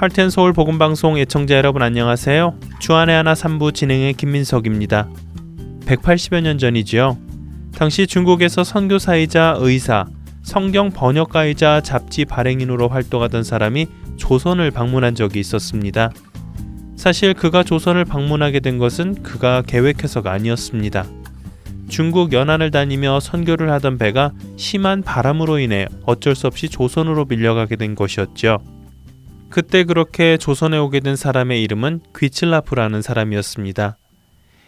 할텐 서울 복음 방송 애청자 여러분 안녕하세요. 주안의 하나 3부 진행의 김민석입니다. 180여 년 전이지요. 당시 중국에서 선교사이자 의사, 성경 번역가이자 잡지 발행인으로 활동하던 사람이 조선을 방문한 적이 있었습니다. 사실 그가 조선을 방문하게 된 것은 그가 계획해서가 아니었습니다. 중국 연안을 다니며 선교를 하던 배가 심한 바람으로 인해 어쩔 수 없이 조선으로 밀려가게 된 것이었죠. 그때 그렇게 조선에 오게 된 사람의 이름은 귀츨라프라는 사람이었습니다.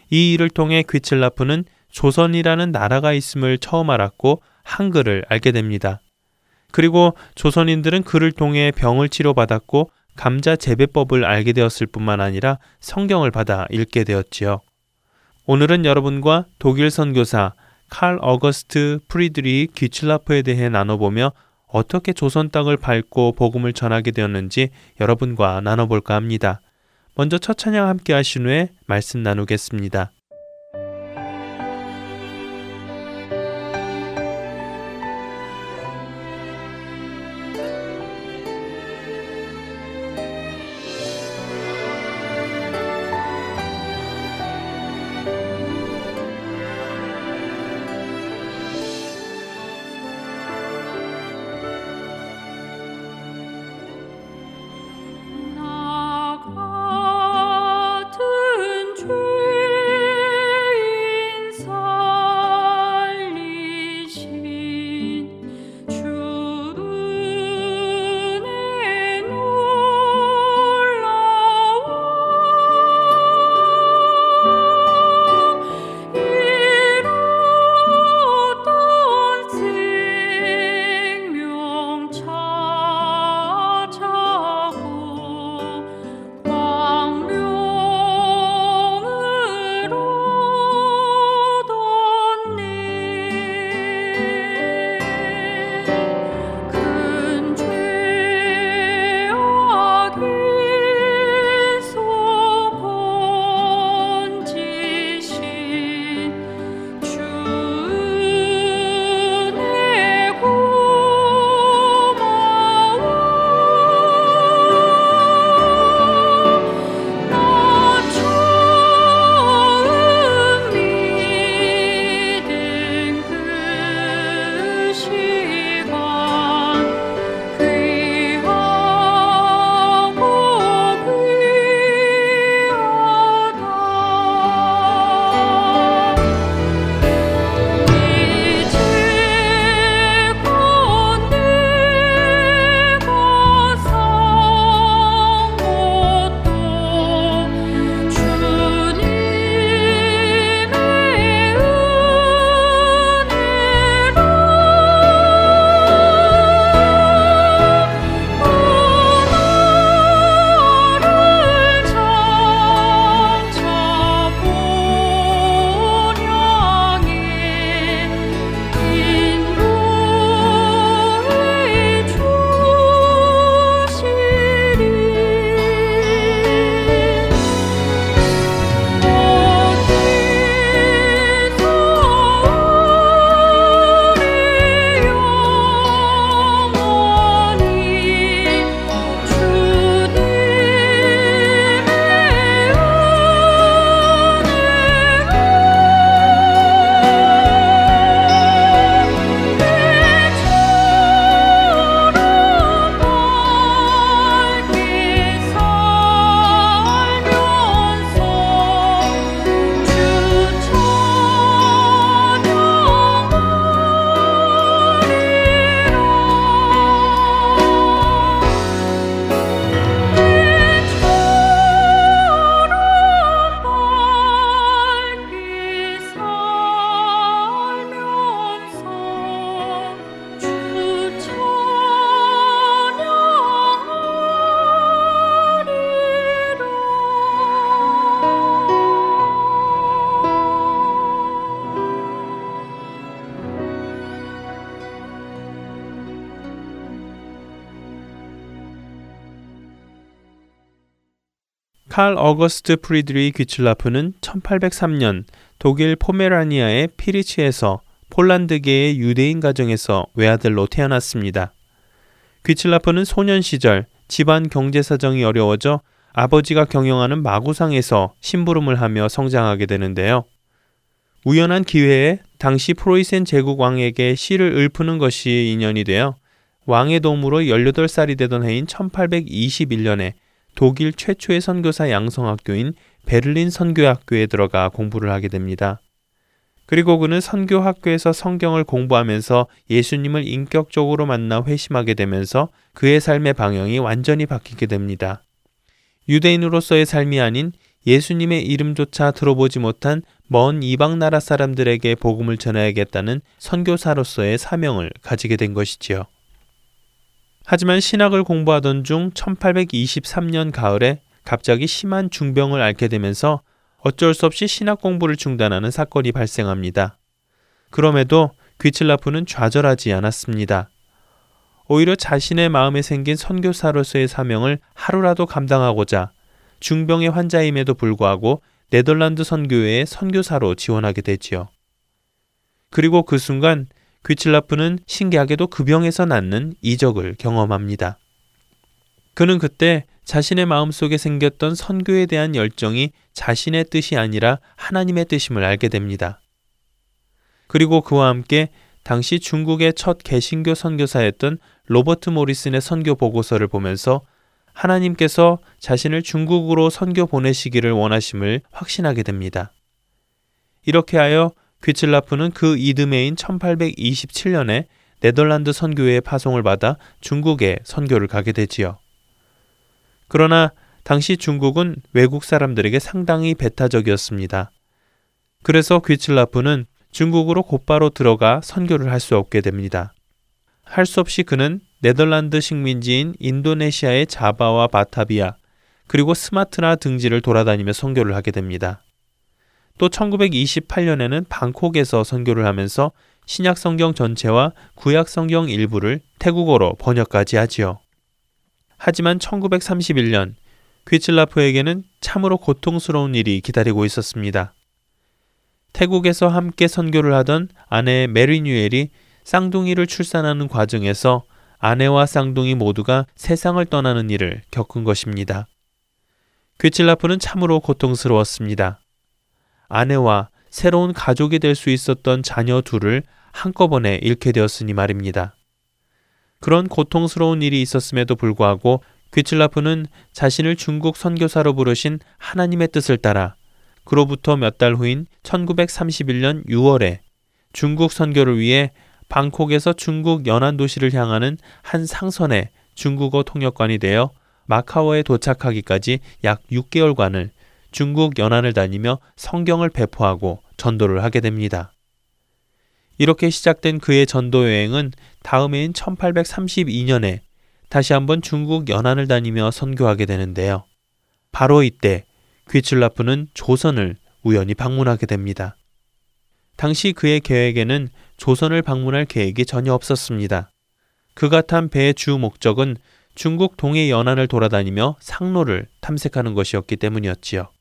이 일을 통해 귀츨라프는 조선이라는 나라가 있음을 처음 알았고 한글을 알게 됩니다. 그리고 조선인들은 그를 통해 병을 치료받았고 감자 재배법을 알게 되었을 뿐만 아니라 성경을 받아 읽게 되었지요. 오늘은 여러분과 독일 선교사 칼 어거스트 프리드리 귀츨라프에 대해 나눠보며 어떻게 조선 땅을 밟고 복음을 전하게 되었는지 여러분과 나눠볼까 합니다. 먼저 첫 찬양 함께 하신 후에 말씀 나누겠습니다. 칼 어거스트 프리드리 귀츨라프는 1803년 독일 포메라니아의 피리치에서 폴란드계의 유대인 가정에서 외아들로 태어났습니다. 귀츨라프는 소년 시절 집안 경제 사정이 어려워져 아버지가 경영하는 마구상에서 심부름을 하며 성장하게 되는데요. 우연한 기회에 당시 프로이센 제국 왕에게 시를 읊는 것이 인연이 되어 왕의 도움으로 18살이 되던 해인 1821년에 독일 최초의 선교사 양성학교인 베를린 선교학교에 들어가 공부를 하게 됩니다. 그리고 그는 선교학교에서 성경을 공부하면서 예수님을 인격적으로 만나 회심하게 되면서 그의 삶의 방향이 완전히 바뀌게 됩니다. 유대인으로서의 삶이 아닌 예수님의 이름조차 들어보지 못한 먼 이방 나라 사람들에게 복음을 전해야겠다는 선교사로서의 사명을 가지게 된 것이지요. 하지만 신학을 공부하던 중 1823년 가을에 갑자기 심한 중병을 앓게 되면서 어쩔 수 없이 신학 공부를 중단하는 사건이 발생합니다. 그럼에도 귀칠라프는 좌절하지 않았습니다. 오히려 자신의 마음에 생긴 선교사로서의 사명을 하루라도 감당하고자 중병의 환자임에도 불구하고 네덜란드 선교회의 선교사로 지원하게 되지요. 그리고 그 순간 귀칠라프는 신기하게도 그 병에서 낫는 이적을 경험합니다. 그는 그때 자신의 마음속에 생겼던 선교에 대한 열정이 자신의 뜻이 아니라 하나님의 뜻임을 알게 됩니다. 그리고 그와 함께 당시 중국의 첫 개신교 선교사였던 로버트 모리슨의 선교 보고서를 보면서 하나님께서 자신을 중국으로 선교 보내시기를 원하심을 확신하게 됩니다. 이렇게 하여 귀칠라프는 그 이듬해인 1827년에 네덜란드 선교회의 파송을 받아 중국에 선교를 가게 되지요. 그러나 당시 중국은 외국 사람들에게 상당히 배타적이었습니다. 그래서 귀칠라프는 중국으로 곧바로 들어가 선교를 할 수 없게 됩니다. 할 수 없이 그는 네덜란드 식민지인 인도네시아의 자바와 바타비아 그리고 스마트나 등지를 돌아다니며 선교를 하게 됩니다. 또 1928년에는 방콕에서 선교를 하면서 신약 성경 전체와 구약 성경 일부를 태국어로 번역까지 하지요. 하지만 1931년 귀칠라프에게는 참으로 고통스러운 일이 기다리고 있었습니다. 태국에서 함께 선교를 하던 아내 메리뉴엘이 쌍둥이를 출산하는 과정에서 아내와 쌍둥이 모두가 세상을 떠나는 일을 겪은 것입니다. 귀칠라프는 참으로 고통스러웠습니다. 아내와 새로운 가족이 될 수 있었던 자녀 둘을 한꺼번에 잃게 되었으니 말입니다. 그런 고통스러운 일이 있었음에도 불구하고 귀칠라프는 자신을 중국 선교사로 부르신 하나님의 뜻을 따라 그로부터 몇 달 후인 1931년 6월에 중국 선교를 위해 방콕에서 중국 연안 도시를 향하는 한 상선의 중국어 통역관이 되어 마카오에 도착하기까지 약 6개월간을 중국 연안을 다니며 성경을 배포하고 전도를 하게 됩니다. 이렇게 시작된 그의 전도 여행은 다음 해인 1832년에 다시 한번 중국 연안을 다니며 선교하게 되는데요. 바로 이때 귀출라프는 조선을 우연히 방문하게 됩니다. 당시 그의 계획에는 조선을 방문할 계획이 전혀 없었습니다. 그가 탄 배의 주 목적은 중국 동해 연안을 돌아다니며 상로를 탐색하는 것이었기 때문이었지요.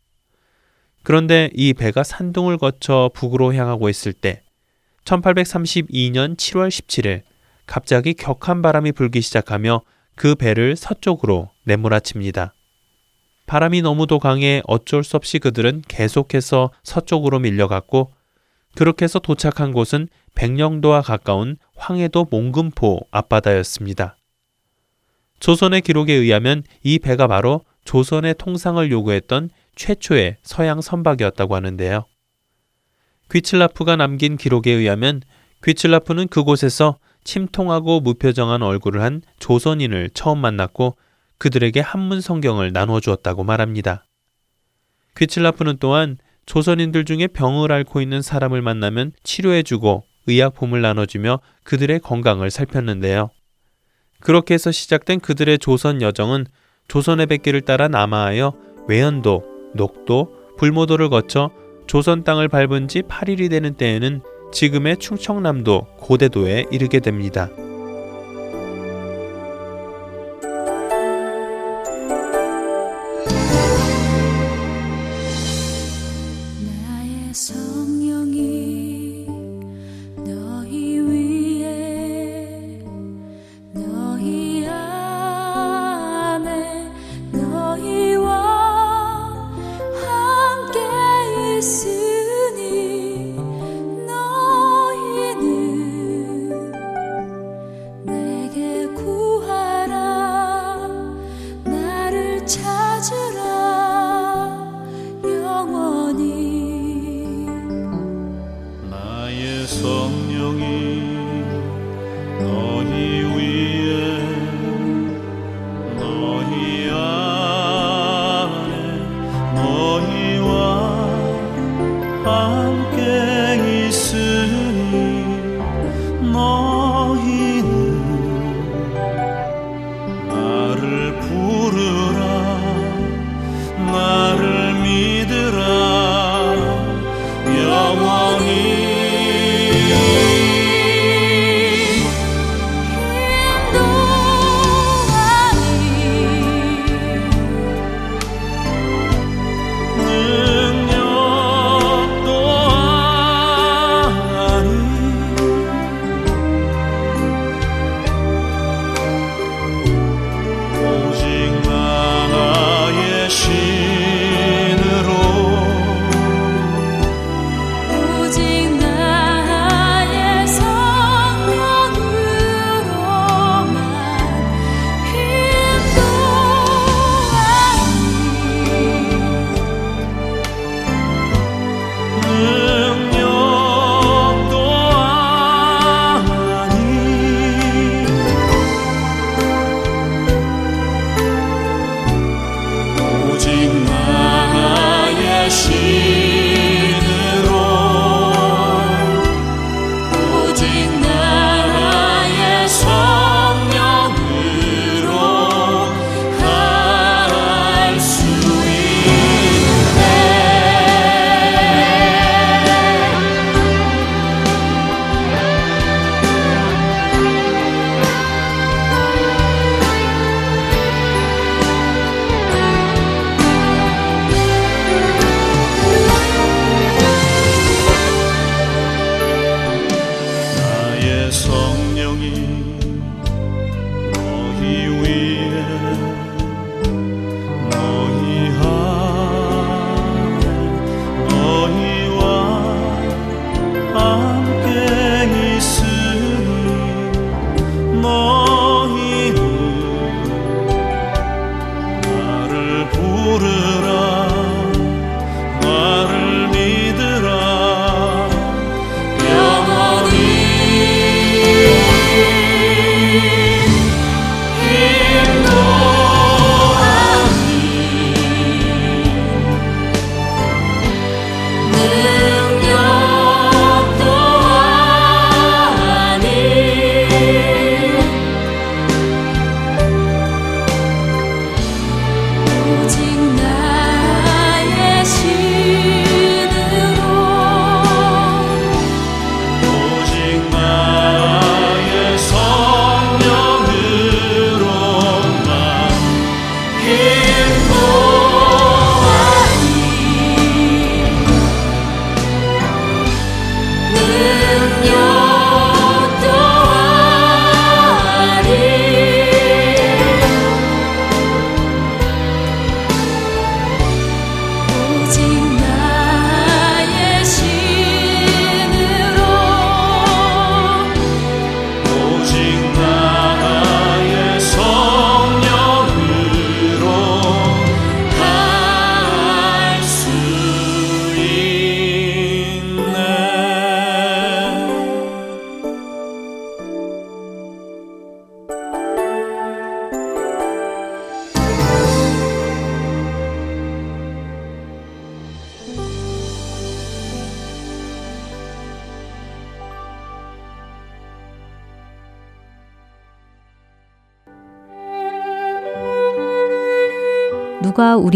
그런데 이 배가 산둥을 거쳐 북으로 향하고 있을 때 1832년 7월 17일 갑자기 격한 바람이 불기 시작하며 그 배를 서쪽으로 내몰아칩니다. 바람이 너무도 강해 어쩔 수 없이 그들은 계속해서 서쪽으로 밀려갔고 그렇게 해서 도착한 곳은 백령도와 가까운 황해도 몽금포 앞바다였습니다. 조선의 기록에 의하면 이 배가 바로 조선의 통상을 요구했던 최초의 서양 선박이었다고 하는데요. 귀칠라프가 남긴 기록에 의하면 귀칠라프는 그곳에서 침통하고 무표정한 얼굴을 한 조선인을 처음 만났고 그들에게 한문 성경을 나누어 주었다고 말합니다. 귀칠라프는 또한 조선인들 중에 병을 앓고 있는 사람을 만나면 치료해 주고 의약품을 나눠주며 그들의 건강을 살폈는데요. 그렇게 해서 시작된 그들의 조선 여정은 조선의 백기를 따라 남하하여 외연도, 녹도, 불모도를 거쳐 조선 땅을 밟은 지 8일이 되는 때에는 지금의 충청남도 고대도에 이르게 됩니다.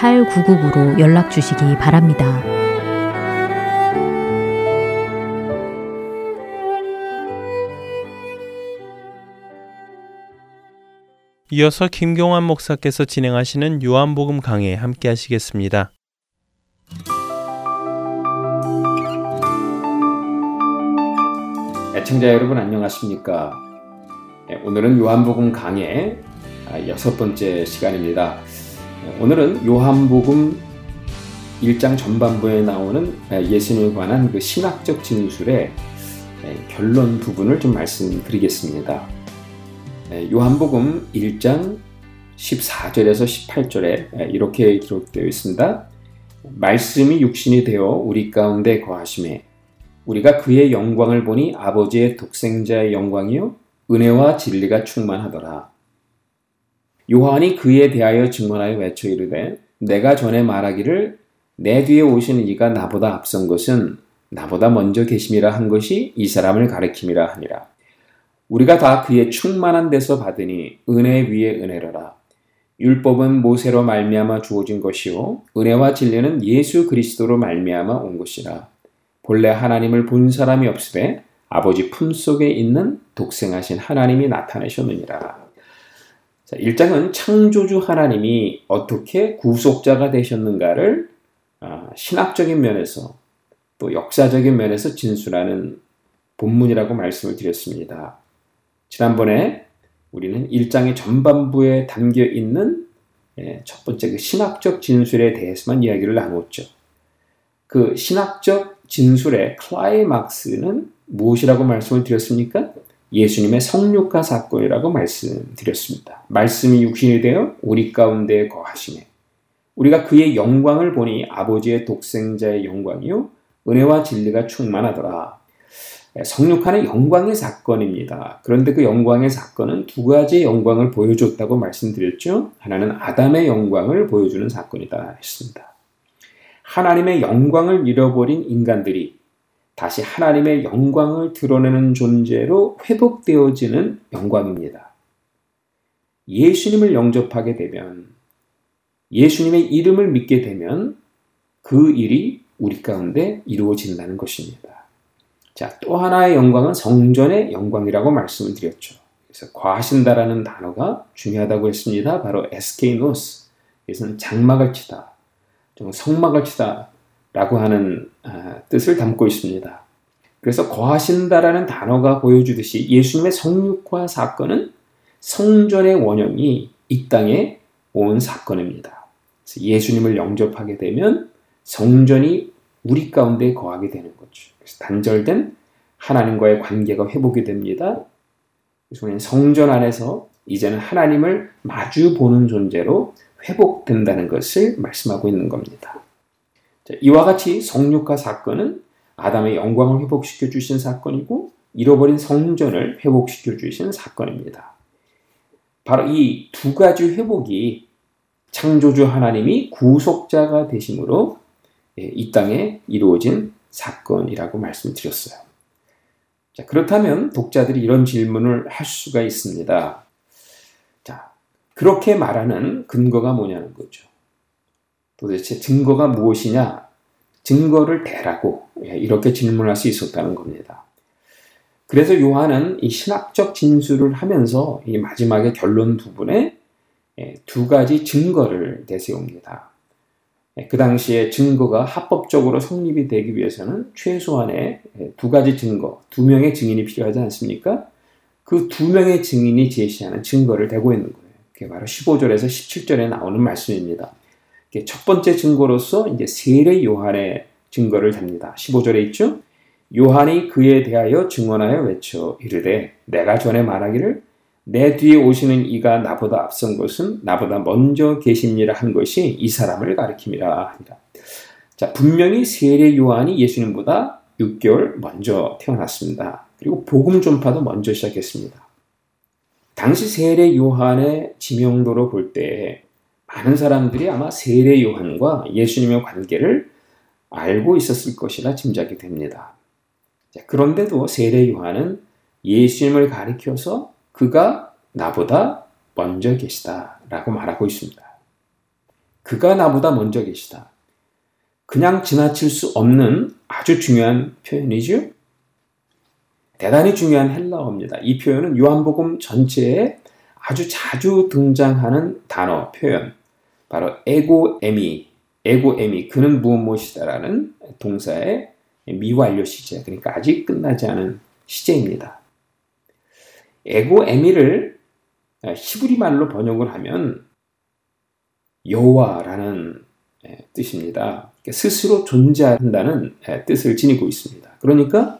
8999로 연락 주시기 바랍니다. 이어서 김경환 목사께서 진행하시는 요한복음 강해 함께 하시겠습니다. 애청자 여러분 안녕하십니까? 네, 오늘은 요한복음 강해 아, 여섯 번째 시간입니다. 네, 오늘은 요한복음 1장 전반부에 나오는 아, 예수님에 관한 그 신학적 진술의 네, 결론 부분을 좀 말씀드리겠습니다. 요한복음 1장 14절에서 18절에 이렇게 기록되어 있습니다. 말씀이 육신이 되어 우리 가운데 거하심에 우리가 그의 영광을 보니 아버지의 독생자의 영광이요 은혜와 진리가 충만하더라. 요한이 그에 대하여 증언하여 외쳐 이르되 내가 전에 말하기를 내 뒤에 오시는 이가 나보다 앞선 것은 나보다 먼저 계심이라 한 것이 이 사람을 가리킴이라 하니라. 우리가 다 그의 충만한 데서 받으니 은혜 위에 은혜로라. 율법은 모세로 말미암아 주어진 것이요 은혜와 진리는 예수 그리스도로 말미암아 온 것이라. 본래 하나님을 본 사람이 없으되 아버지 품 속에 있는 독생하신 하나님이 나타내셨느니라. 자, 1장은 창조주 하나님이 어떻게 구속자가 되셨는가를 아, 신학적인 면에서 또 역사적인 면에서 진술하는 본문이라고 말씀을 드렸습니다. 지난번에 우리는 1장의 전반부에 담겨 있는 예, 첫 번째 그 신학적 진술에 대해서만 이야기를 나눴죠. 그 신학적 진술의 클라이막스는 무엇이라고 말씀을 드렸습니까? 예수님의 성육화 사건이라고 말씀드렸습니다. 말씀이 육신이 되어 우리 가운데 거하시네. 우리가 그의 영광을 보니 아버지의 독생자의 영광이요 은혜와 진리가 충만하더라. 성육화는 영광의 사건입니다. 그런데 그 영광의 사건은 두 가지의 영광을 보여줬다고 말씀드렸죠. 하나는 아담의 영광을 보여주는 사건이다 했습니다. 하나님의 영광을 잃어버린 인간들이 다시 하나님의 영광을 드러내는 존재로 회복되어지는 영광입니다. 예수님을 영접하게 되면 예수님의 이름을 믿게 되면 그 일이 우리 가운데 이루어진다는 것입니다. 자, 또 하나의 영광은 성전의 영광이라고 말씀을 드렸죠. 그래서 과하신다라는 단어가 중요하다고 했습니다. 바로 에스케이노스. 그래서 장막을 치다. 성막을 치다 라고 하는 아, 뜻을 담고 있습니다. 그래서 거하신다라는 단어가 보여주듯이 예수님의 성육화 사건은 성전의 원형이 이 땅에 온 사건입니다. 예수님을 영접하게 되면 성전이 우리 가운데 거하게 되는 거죠. 그래서 단절된 하나님과의 관계가 회복이 됩니다. 그래서 성전 안에서 이제는 하나님을 마주 보는 존재로 회복된다는 것을 말씀하고 있는 겁니다. 이와 같이 성육화 사건은 아담의 영광을 회복시켜 주신 사건이고 잃어버린 성전을 회복시켜 주신 사건입니다. 바로 이 두 가지 회복이 창조주 하나님이 구속자가 되심으로 예, 이 땅에 이루어진 사건이라고 말씀드렸어요. 자, 그렇다면 독자들이 이런 질문을 할 수가 있습니다. 그렇게 말하는 근거가 뭐냐는 거죠. 도대체 증거가 무엇이냐? 증거를 대라고 예, 이렇게 질문할 수 있었다는 겁니다. 그래서 요한은 이 신학적 진술을 하면서 이 마지막에 결론 부분에 예, 두 가지 증거를 내세웁니다. 예, 그 당시에 증거가 합법적으로 성립이 되기 위해서는 최소한의 두 가지 증거, 두 명의 증인이 필요하지 않습니까? 그 두 명의 증인이 제시하는 증거를 대고 있는 거예요. 그게 바로 15절에서 17절에 나오는 말씀입니다. 첫 번째 증거로서 이제 세례 요한의 증거를 답니다. 15절에 있죠? 요한이 그에 대하여 증언하여 외쳐 이르되 내가 전에 말하기를 내 뒤에 오시는 이가 나보다 앞선 것은 나보다 먼저 계십니다 한 것이 이 사람을 가리킵니다 합니다. 자, 분명히 세례 요한이 예수님보다 6개월 먼저 태어났습니다. 그리고 복음 전파도 먼저 시작했습니다. 당시 세례 요한의 지명도로 볼 때 많은 사람들이 아마 세례 요한과 예수님의 관계를 알고 있었을 것이라 짐작이 됩니다. 그런데도 세례 요한은 예수님을 가리켜서 그가 나보다 먼저 계시다 라고 말하고 있습니다. 그가 나보다 먼저 계시다. 그냥 지나칠 수 없는 아주 중요한 표현이죠. 대단히 중요한 헬라어입니다. 이 표현은 요한복음 전체에 아주 자주 등장하는 단어, 표현. 바로 에고에미, 에고에미, 그는 무엇 무엇이다라는 동사의 미완료 시제. 그러니까 아직 끝나지 않은 시제입니다. 에고 에미를 히브리 말로 번역을 하면 여호와라는 뜻입니다. 스스로 존재한다는 뜻을 지니고 있습니다. 그러니까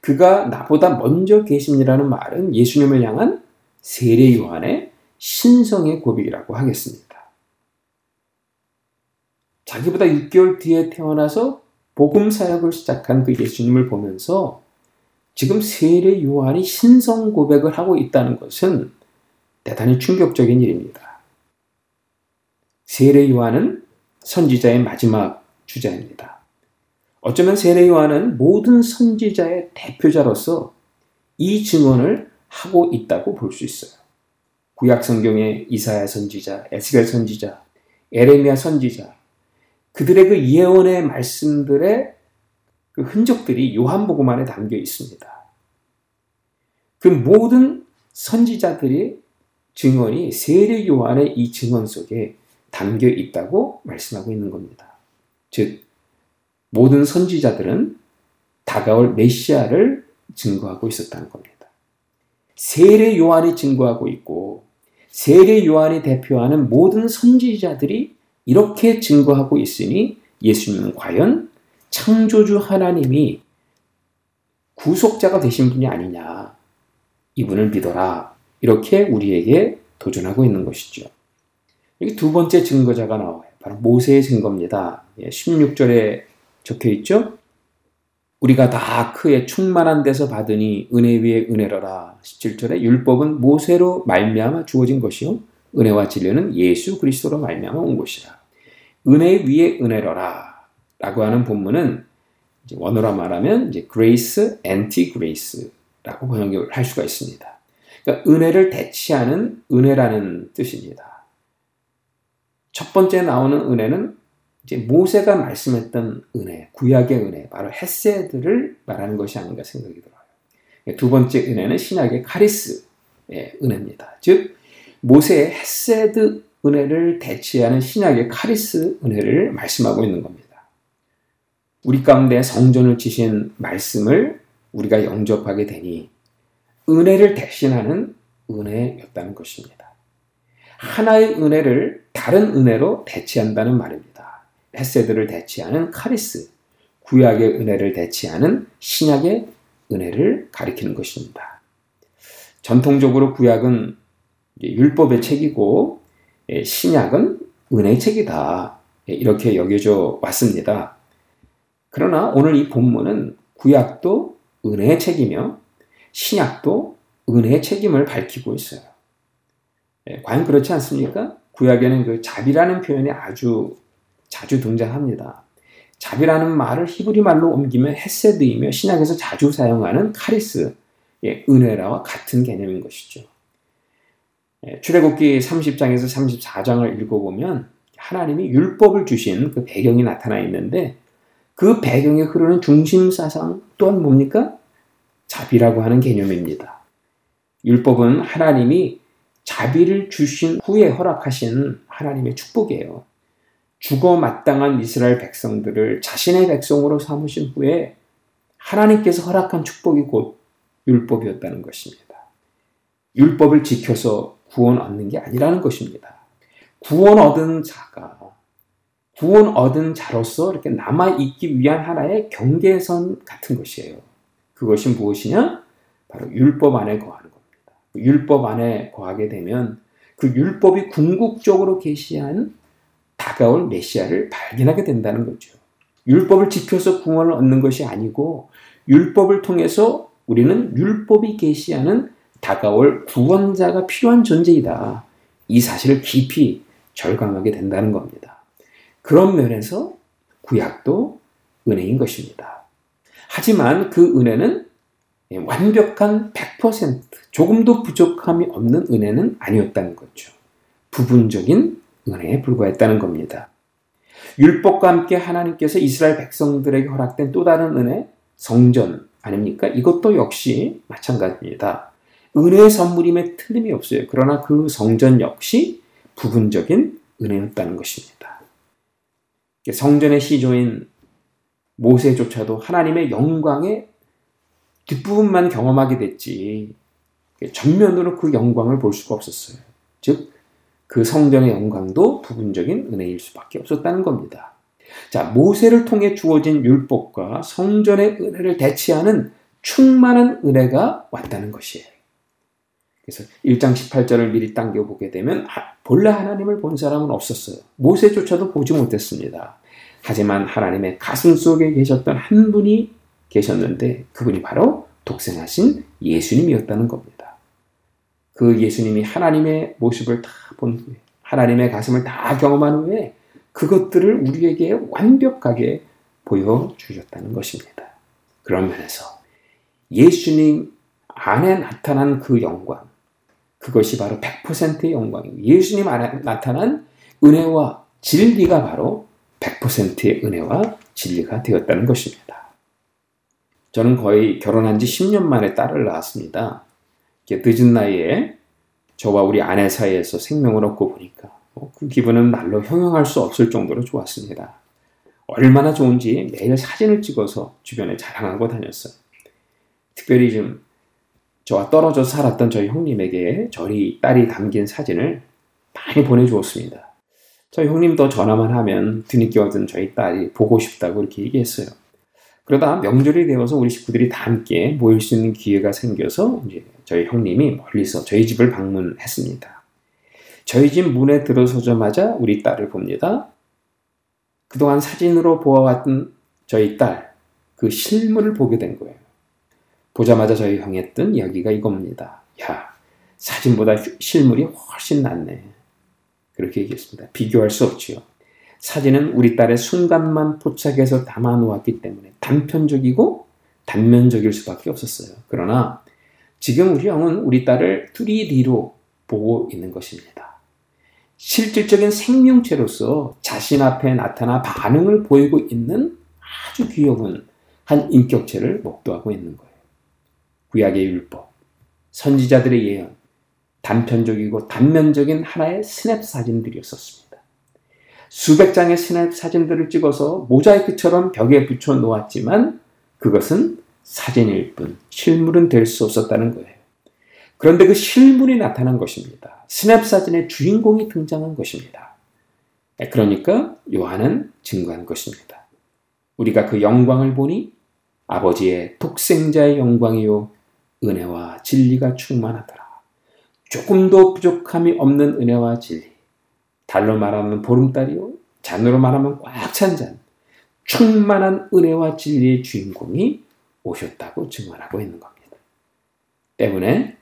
그가 나보다 먼저 계십니다는 말은 예수님을 향한 세례 요한의 신성의 고백이라고 하겠습니다. 자기보다 6개월 뒤에 태어나서 복음 사역을 시작한 그 예수님을 보면서 지금 세례 요한이 신성 고백을 하고 있다는 것은 대단히 충격적인 일입니다. 세례 요한은 선지자의 마지막 주자입니다. 어쩌면 세례 요한은 모든 선지자의 대표자로서 이 증언을 하고 있다고 볼 수 있어요. 구약 성경의 이사야 선지자, 에스겔 선지자, 에레미야 선지자, 그들의 그 예언의 말씀들의 그 흔적들이 요한복음 안에 담겨 있습니다. 그 모든 선지자들의 증언이 세례 요한의 이 증언 속에 담겨 있다고 말씀하고 있는 겁니다. 즉 모든 선지자들은 다가올 메시아를 증거하고 있었다는 겁니다. 세례 요한이 증거하고 있고 세례 요한이 대표하는 모든 선지자들이 이렇게 증거하고 있으니 예수님은 과연 창조주 하나님이 구속자가 되신 분이 아니냐. 이분을 믿어라. 이렇게 우리에게 도전하고 있는 것이죠. 여기 두 번째 증거자가 나와요. 바로 모세의 증거입니다. 16절에 예, 적혀 있죠. 우리가 다 크에 충만한 데서 받으니 은혜 위에 은혜로라. 17절에 율법은 모세로 말미암아 주어진 것이요 은혜와 진리는 예수 그리스도로 말미암아 온 것이라. 은혜 위에 은혜로라. 라고 하는 본문은 원어로 말하면 이제 grace, anti grace라고 번역을 할 수가 있습니다. 그러니까 은혜를 대치하는 은혜라는 뜻입니다. 첫 번째 나오는 은혜는 이제 모세가 말씀했던 은혜, 구약의 은혜, 바로 헤세드를 말하는 것이 아닌가 생각이 들어요. 두 번째 은혜는 신약의 카리스의 은혜입니다. 즉 모세의 헤세드 은혜를 대체하는 신약의 카리스 은혜를 말씀하고 있는 겁니다. 우리 가운데 성전을 지신 말씀을 우리가 영접하게 되니 은혜를 대신하는 은혜였다는 것입니다. 하나의 은혜를 다른 은혜로 대체한다는 말입니다. 헤세드를 대체하는 카리스, 구약의 은혜를 대체하는 신약의 은혜를 가리키는 것입니다. 전통적으로 구약은 율법의 책이고 예, 신약은 은혜의 책이다. 예, 이렇게 여겨져 왔습니다. 그러나 오늘 이 본문은 구약도 은혜의 책이며 신약도 은혜의 책임을 밝히고 있어요. 예, 과연 그렇지 않습니까? 구약에는 그 자비라는 표현이 아주 자주 등장합니다. 자비라는 말을 히브리 말로 옮기면 헤세드이며 신약에서 자주 사용하는 카리스, 예, 은혜라와 같은 개념인 것이죠. 예, 출애굽기 30장에서 34장을 읽어보면 하나님이 율법을 주신 그 배경이 나타나 있는데 그 배경에 흐르는 중심 사상 또한 뭡니까? 자비라고 하는 개념입니다. 율법은 하나님이 자비를 주신 후에 허락하신 하나님의 축복이에요. 죽어 마땅한 이스라엘 백성들을 자신의 백성으로 삼으신 후에 하나님께서 허락한 축복이 곧 율법이었다는 것입니다. 율법을 지켜서 구원 얻는 게 아니라는 것입니다. 구원 얻은 자가 구원 얻은 자로서 이렇게 남아 있기 위한 하나의 경계선 같은 것이에요. 그것이 무엇이냐? 바로 율법 안에 거하는 겁니다. 율법 안에 거하게 되면 그 율법이 궁극적으로 계시한 다가올 메시아를 발견하게 된다는 거죠. 율법을 지켜서 구원을 얻는 것이 아니고 율법을 통해서 우리는 율법이 계시하는 다가올 구원자가 필요한 존재이다. 이 사실을 깊이 절감하게 된다는 겁니다. 그런 면에서 구약도 은혜인 것입니다. 하지만 그 은혜는 완벽한 100% 조금도 부족함이 없는 은혜는 아니었다는 거죠. 부분적인 은혜에 불과했다는 겁니다. 율법과 함께 하나님께서 이스라엘 백성들에게 허락된 또 다른 은혜, 성전 아닙니까? 이것도 역시 마찬가지입니다. 은혜의 선물임에 틀림이 없어요. 그러나 그 성전 역시 부분적인 은혜였다는 것입니다. 성전의 시조인 모세조차도 하나님의 영광에 뒷부분만 경험하게 됐지 전면으로 그 영광을 볼 수가 없었어요. 즉, 그 성전의 영광도 부분적인 은혜일 수밖에 없었다는 겁니다. 자, 모세를 통해 주어진 율법과 성전의 은혜를 대체하는 충만한 은혜가 왔다는 것이에요. 그래서 1장 18절을 미리 당겨 보게 되면 본래 하나님을 본 사람은 없었어요. 모세조차도 보지 못했습니다. 하지만 하나님의 가슴 속에 계셨던 한 분이 계셨는데 그분이 바로 독생하신 예수님이었다는 겁니다. 그 예수님이 하나님의 모습을 다 본 후에 하나님의 가슴을 다 경험한 후에 그것들을 우리에게 완벽하게 보여주셨다는 것입니다. 그런 면에서 예수님 안에 나타난 그 영광, 그것이 바로 100%의 영광이고 예수님 안에 나타난 은혜와 진리가 바로 100%의 은혜와 진리가 되었다는 것입니다. 저는 거의 결혼한 지 10년 만에 딸을 낳았습니다. 늦은 나이에 저와 우리 아내 사이에서 생명을 얻고 보니까 어, 그 기분은 말로 형용할 수 없을 정도로 좋았습니다. 얼마나 좋은지 매일 사진을 찍어서 주변에 자랑하고 다녔어요. 특별히 좀 저와 떨어져 살았던 저희 형님에게 저희 딸이 담긴 사진을 많이 보내주었습니다. 저희 형님도 전화만 하면 뒤늦게 저희 딸이 보고 싶다고 이렇게 얘기했어요. 그러다 명절이 되어서 우리 식구들이 다 함께 모일 수 있는 기회가 생겨서 이제 저희 형님이 멀리서 저희 집을 방문했습니다. 저희 집 문에 들어서자마자 우리 딸을 봅니다. 그동안 사진으로 보아왔던 저희 딸, 그 실물을 보게 된 거예요. 보자마자 저희 형이 했던 이야기가 이겁니다. 야, 사진보다 실물이 훨씬 낫네. 그렇게 얘기했습니다. 비교할 수 없지요. 사진은 우리 딸의 순간만 포착해서 담아 놓았기 때문에 단편적이고 단면적일 수밖에 없었어요. 그러나 지금 우리 형은 우리 딸을 3D로 보고 있는 것입니다. 실질적인 생명체로서 자신 앞에 나타나 반응을 보이고 있는 아주 귀여운 한 인격체를 목도하고 있는 거예요. 구약의 율법, 선지자들의 예언, 단편적이고 단면적인 하나의 스냅 사진들이었었습니다. 수백 장의 스냅 사진들을 찍어서 모자이크처럼 벽에 붙여 놓았지만 그것은 사진일 뿐 실물은 될 수 없었다는 거예요. 그런데 그 실물이 나타난 것입니다. 스냅 사진의 주인공이 등장한 것입니다. 그러니까 요한은 증거한 것입니다. 우리가 그 영광을 보니 아버지의 독생자의 영광이요 은혜와 진리가 충만하더라. 조금도 부족함이 없는 은혜와 진리. 달로 말하면 보름달이요. 잔으로 말하면 꽉 찬 잔. 충만한 은혜와 진리의 주인공이 오셨다고 증언하고 있는 겁니다. 때문에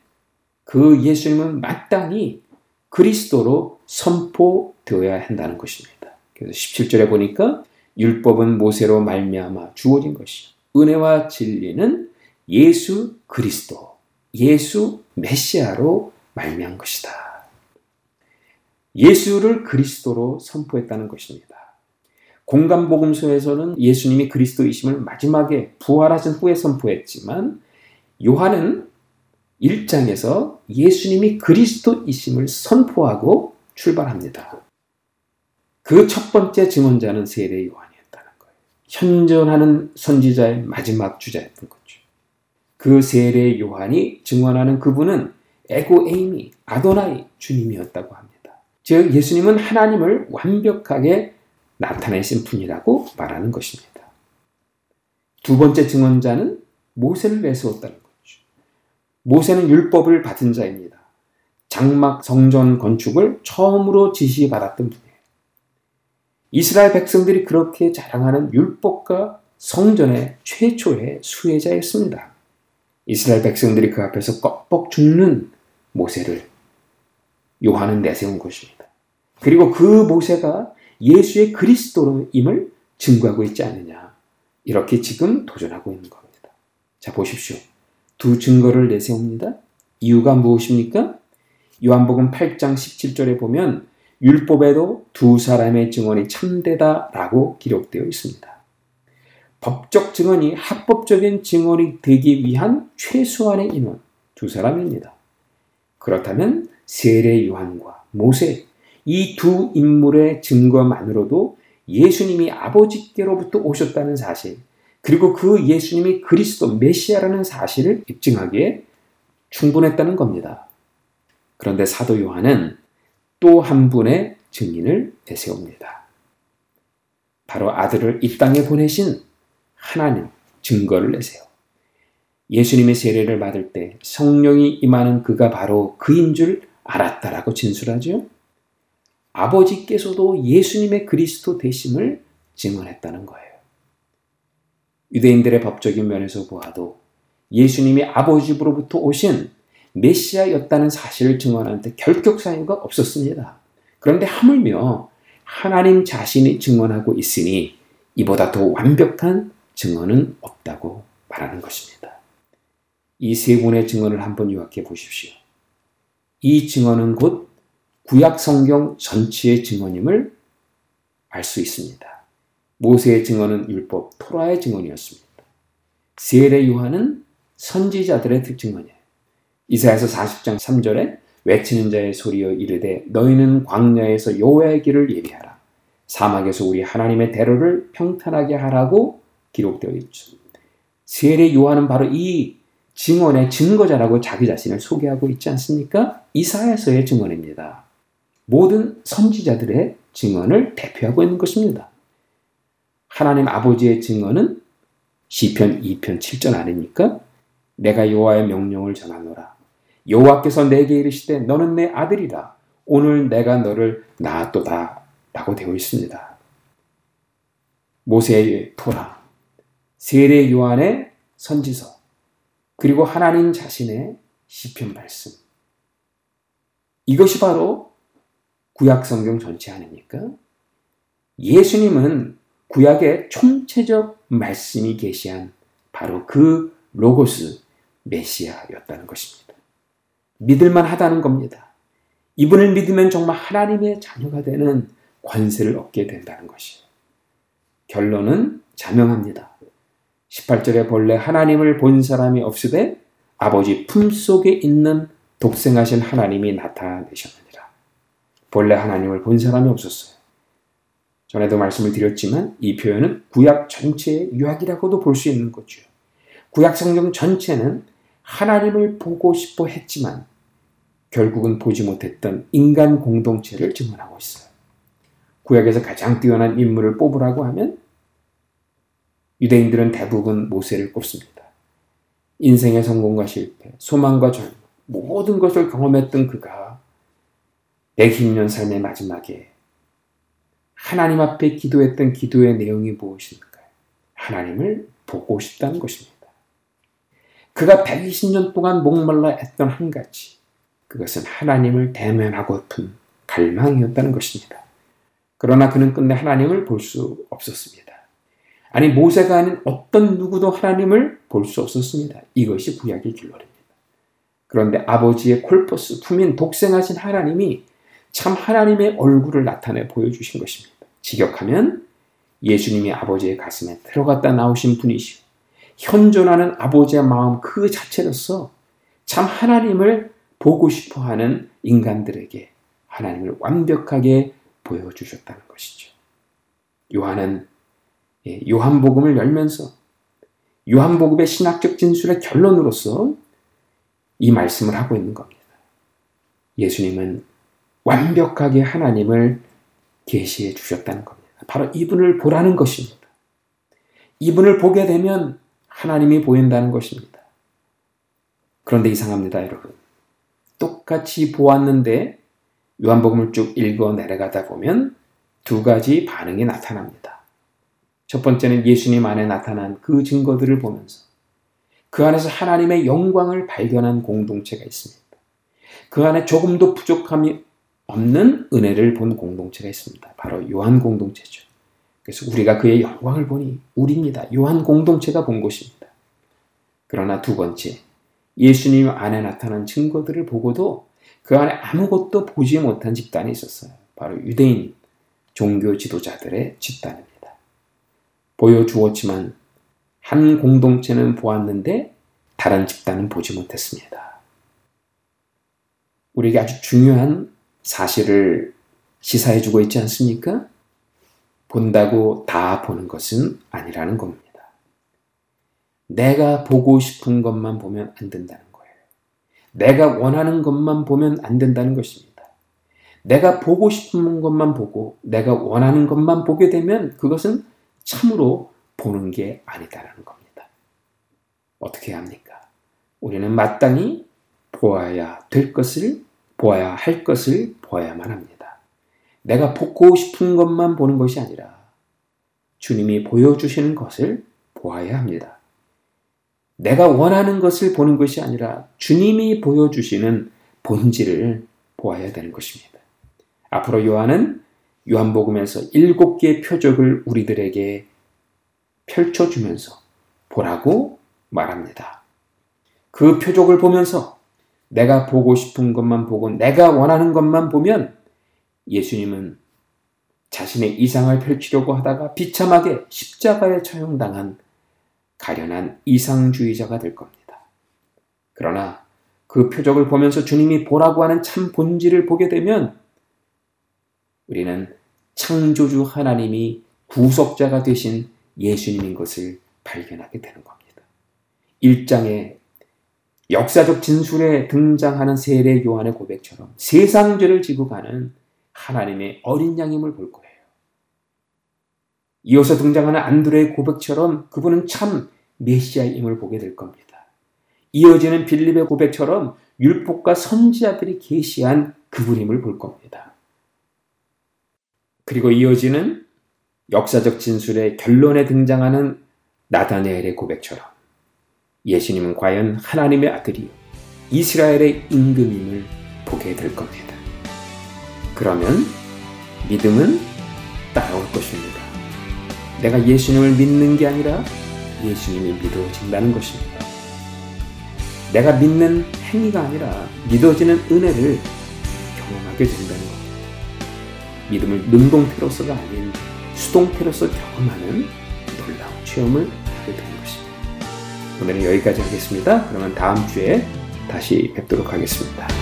그 예수님은 마땅히 그리스도로 선포되어야 한다는 것입니다. 그래서 17절에 보니까 율법은 모세로 말미암아 주어진 것이 은혜와 진리는 예수 그리스도, 예수 메시아로 말미암은 것이다. 예수를 그리스도로 선포했다는 것입니다. 공간복음서에서는 예수님이 그리스도이심을 마지막에 부활하신 후에 선포했지만 요한은 1장에서 예수님이 그리스도이심을 선포하고 출발합니다. 그 첫 번째 증언자는 세례 요한이었다는 거예요. 현존하는 선지자의 마지막 주자였던 거죠. 그 세례 요한이 증언하는 그분은 에고 에이미 아도나이 주님이었다고 합니다. 즉 예수님은 하나님을 완벽하게 나타내신 분이라고 말하는 것입니다. 두 번째 증언자는 모세를 내세웠다는 거죠. 모세는 율법을 받은 자입니다. 장막 성전 건축을 처음으로 지시받았던 분이에요. 이스라엘 백성들이 그렇게 자랑하는 율법과 성전의 최초의 수혜자였습니다. 이스라엘 백성들이 그 앞에서 꺽뻑 죽는 모세를 요한은 내세운 것입니다. 그리고 그 모세가 예수의 그리스도임을 증거하고 있지 않느냐. 이렇게 지금 도전하고 있는 겁니다. 자, 보십시오. 두 증거를 내세웁니다. 이유가 무엇입니까? 요한복음 8장 17절에 보면 율법에도 두 사람의 증언이 참되다라고 기록되어 있습니다. 법적 증언이 합법적인 증언이 되기 위한 최소한의 인원 두 사람입니다. 그렇다면 세례 요한과 모세 이 두 인물의 증거만으로도 예수님이 아버지께로부터 오셨다는 사실, 그리고 그 예수님이 그리스도 메시아라는 사실을 입증하기에 충분했다는 겁니다. 그런데 사도 요한은 또 한 분의 증인을 내세웁니다. 바로 아들을 이 땅에 보내신 하나님 증거를 내세요. 예수님의 세례를 받을 때 성령이 임하는 그가 바로 그인 줄 알았다라고 진술하죠. 아버지께서도 예수님의 그리스도 되심을 증언했다는 거예요. 유대인들의 법적인 면에서 보아도 예수님이 아버지로부터 오신 메시아였다는 사실을 증언하는데 결격 사유가 없었습니다. 그런데 하물며 하나님 자신이 증언하고 있으니 이보다 더 완벽한 증언은 없다고 말하는 것입니다. 이 세 분의 증언을 한번 요약해 보십시오. 이 증언은 곧 구약 성경 전체의 증언임을 알 수 있습니다. 모세의 증언은 율법, 토라의 증언이었습니다. 세례 요한은 선지자들의 증언이에요. 이사야서 40장 3절에 외치는 자의 소리여 이르되 너희는 광야에서 여호와의 길을 예비하라. 사막에서 우리 하나님의 대로를 평탄하게 하라고 기록되어 있죠. 세례 요한은 바로 이 증언의 증거자라고 자기 자신을 소개하고 있지 않습니까? 이사야서의 증언입니다. 모든 선지자들의 증언을 대표하고 있는 것입니다. 하나님 아버지의 증언은 시편 2편 7절 아닙니까? 내가 여호와의 명령을 전하노라. 여호와께서 내게 이르시되 너는 내 아들이라. 오늘 내가 너를 낳았도다. 라고 되어 있습니다. 모세의 토라, 세례 요한의 선지서, 그리고 하나님 자신의 시편 말씀. 이것이 바로 구약 성경 전체 아닙니까? 예수님은 구약의 총체적 말씀이 계시한 바로 그 로고스 메시아였다는 것입니다. 믿을만 하다는 겁니다. 이분을 믿으면 정말 하나님의 자녀가 되는 관세를 얻게 된다는 것이에요. 결론은 자명합니다. 18절에 본래 하나님을 본 사람이 없으되 아버지 품속에 있는 독생하신 하나님이 나타내셨느니라. 본래 하나님을 본 사람이 없었어요. 전에도 말씀을 드렸지만 이 표현은 구약 전체의 유학이라고도 볼 수 있는 거죠. 구약 성경 전체는 하나님을 보고 싶어 했지만 결국은 보지 못했던 인간 공동체를 증언하고 있어요. 구약에서 가장 뛰어난 인물을 뽑으라고 하면 유대인들은 대부분 모세를 꼽습니다. 인생의 성공과 실패, 소망과 절망, 모든 것을 경험했던 그가 120년 삶의 마지막에 하나님 앞에 기도했던 기도의 내용이 무엇일까요? 하나님을 보고 싶다는 것입니다. 그가 120년 동안 목말라 했던 한 가지, 그것은 하나님을 대면하고픈 갈망이었다는 것입니다. 그러나 그는 끝내 하나님을 볼 수 없었습니다. 아니, 모세가 아닌 어떤 누구도 하나님을 볼 수 없었습니다. 이것이 구약의 길로입니다. 그런데 아버지의 콜포스, 품인 독생하신 하나님이 참 하나님의 얼굴을 나타내 보여주신 것입니다. 직역하면 예수님이 아버지의 가슴에 들어갔다 나오신 분이시오. 현존하는 아버지의 마음 그 자체로서 참 하나님을 보고 싶어 하는 인간들에게 하나님을 완벽하게 보여주셨다는 것이죠. 요한은 예, 요한복음을 열면서 요한복음의 신학적 진술의 결론으로서 이 말씀을 하고 있는 겁니다. 예수님은 완벽하게 하나님을 계시해 주셨다는 겁니다. 바로 이분을 보라는 것입니다. 이분을 보게 되면 하나님이 보인다는 것입니다. 그런데 이상합니다, 여러분. 똑같이 보았는데 요한복음을 쭉 읽어 내려가다 보면 두 가지 반응이 나타납니다. 첫 번째는 예수님 안에 나타난 그 증거들을 보면서 그 안에서 하나님의 영광을 발견한 공동체가 있습니다. 그 안에 조금도 부족함이 없는 은혜를 본 공동체가 있습니다. 바로 요한 공동체죠. 그래서 우리가 그의 영광을 보니 우리입니다. 요한 공동체가 본 것입니다. 그러나 두 번째, 예수님 안에 나타난 증거들을 보고도 그 안에 아무것도 보지 못한 집단이 있었어요. 바로 유대인 종교 지도자들의 집단입니다. 보여주었지만 한 공동체는 보았는데 다른 집단은 보지 못했습니다. 우리에게 아주 중요한 사실을 시사해주고 있지 않습니까? 본다고 다 보는 것은 아니라는 겁니다. 내가 보고 싶은 것만 보면 안 된다는 거예요. 내가 원하는 것만 보면 안 된다는 것입니다. 내가 보고 싶은 것만 보고 내가 원하는 것만 보게 되면 그것은 참으로 보는 게 아니다라는 겁니다. 어떻게 합니까? 우리는 마땅히 보아야 될 것을 보아야 할 것을 보아야만 합니다. 내가 보고 싶은 것만 보는 것이 아니라 주님이 보여주시는 것을 보아야 합니다. 내가 원하는 것을 보는 것이 아니라 주님이 보여주시는 본질을 보아야 되는 것입니다. 앞으로 요한은 요한복음에서 일곱 개의 표적을 우리들에게 펼쳐주면서 보라고 말합니다. 그 표적을 보면서 내가 보고 싶은 것만 보고 내가 원하는 것만 보면 예수님은 자신의 이상을 펼치려고 하다가 비참하게 십자가에 처형당한 가련한 이상주의자가 될 겁니다. 그러나 그 표적을 보면서 주님이 보라고 하는 참 본질을 보게 되면 우리는 창조주 하나님이 구속자가 되신 예수님인 것을 발견하게 되는 겁니다. 1장에 역사적 진술에 등장하는 세례 요한의 고백처럼 세상 죄를 지고 가는 하나님의 어린 양임을 볼 거예요. 이어서 등장하는 안드레의 고백처럼 그분은 참 메시아임을 보게 될 겁니다. 이어지는 빌립의 고백처럼 율법과 선지자들이 계시한 그분임을 볼 겁니다. 그리고 이어지는 역사적 진술의 결론에 등장하는 나다네엘의 고백처럼 예수님은 과연 하나님의 아들이 이스라엘의 임금임을 보게 될 겁니다. 그러면 믿음은 따라올 것입니다. 내가 예수님을 믿는 게 아니라 예수님이 믿어진다는 것입니다. 내가 믿는 행위가 아니라 믿어지는 은혜를 경험하게 된다는 겁니다. 믿음을 능동태로서가 아닌 수동태로서 경험하는 놀라운 체험을 하게 되는 것입니다. 오늘은 여기까지 하겠습니다. 그러면 다음 주에 다시 뵙도록 하겠습니다.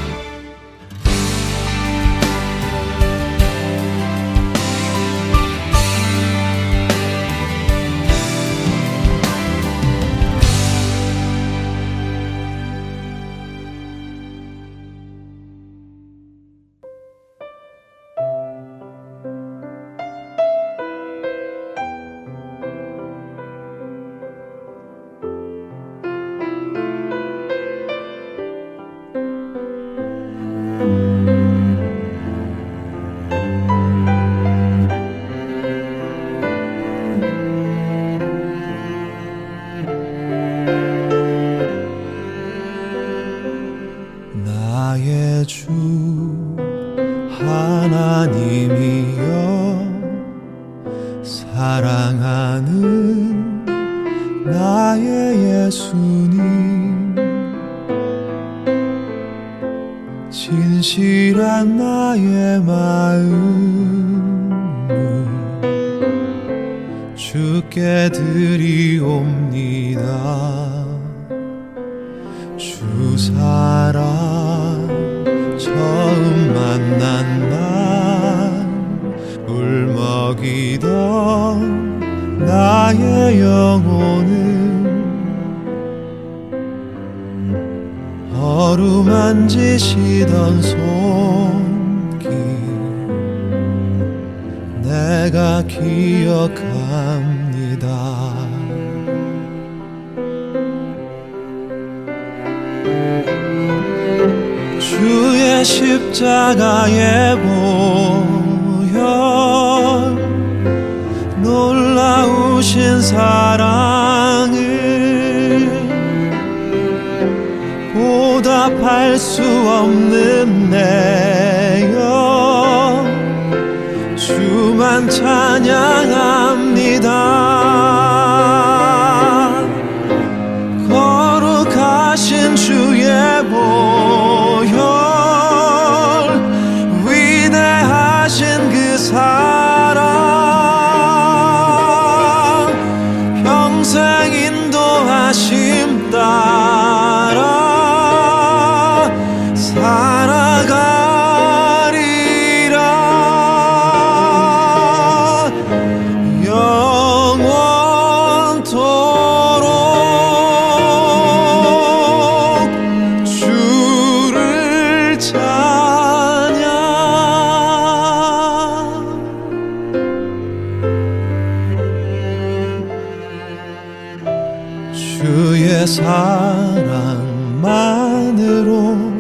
사랑만으로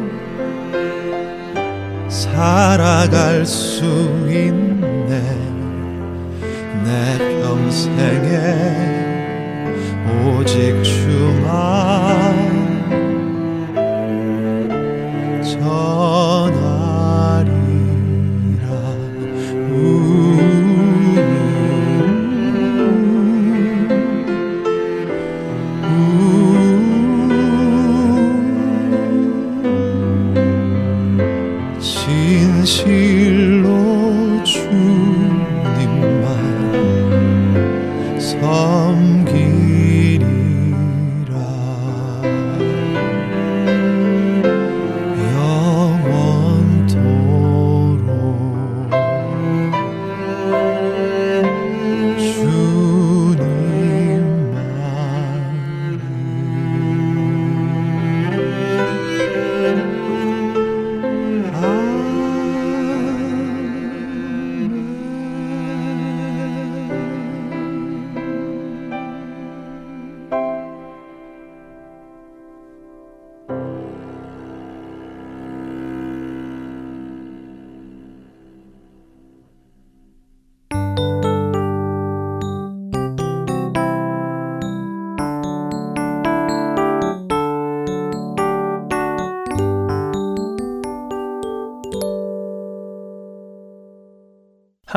살아갈 수 있네. 내 평생에 오직 주만. 전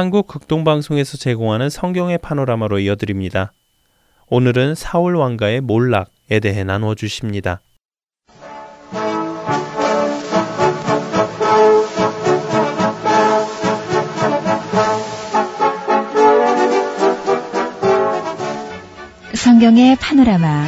한국 극동방송에서 제공하는 성경의 파노라마로 이어드립니다. 오늘은 사울 왕가의 몰락에 대해 나누어 주십니다. 성경의 파노라마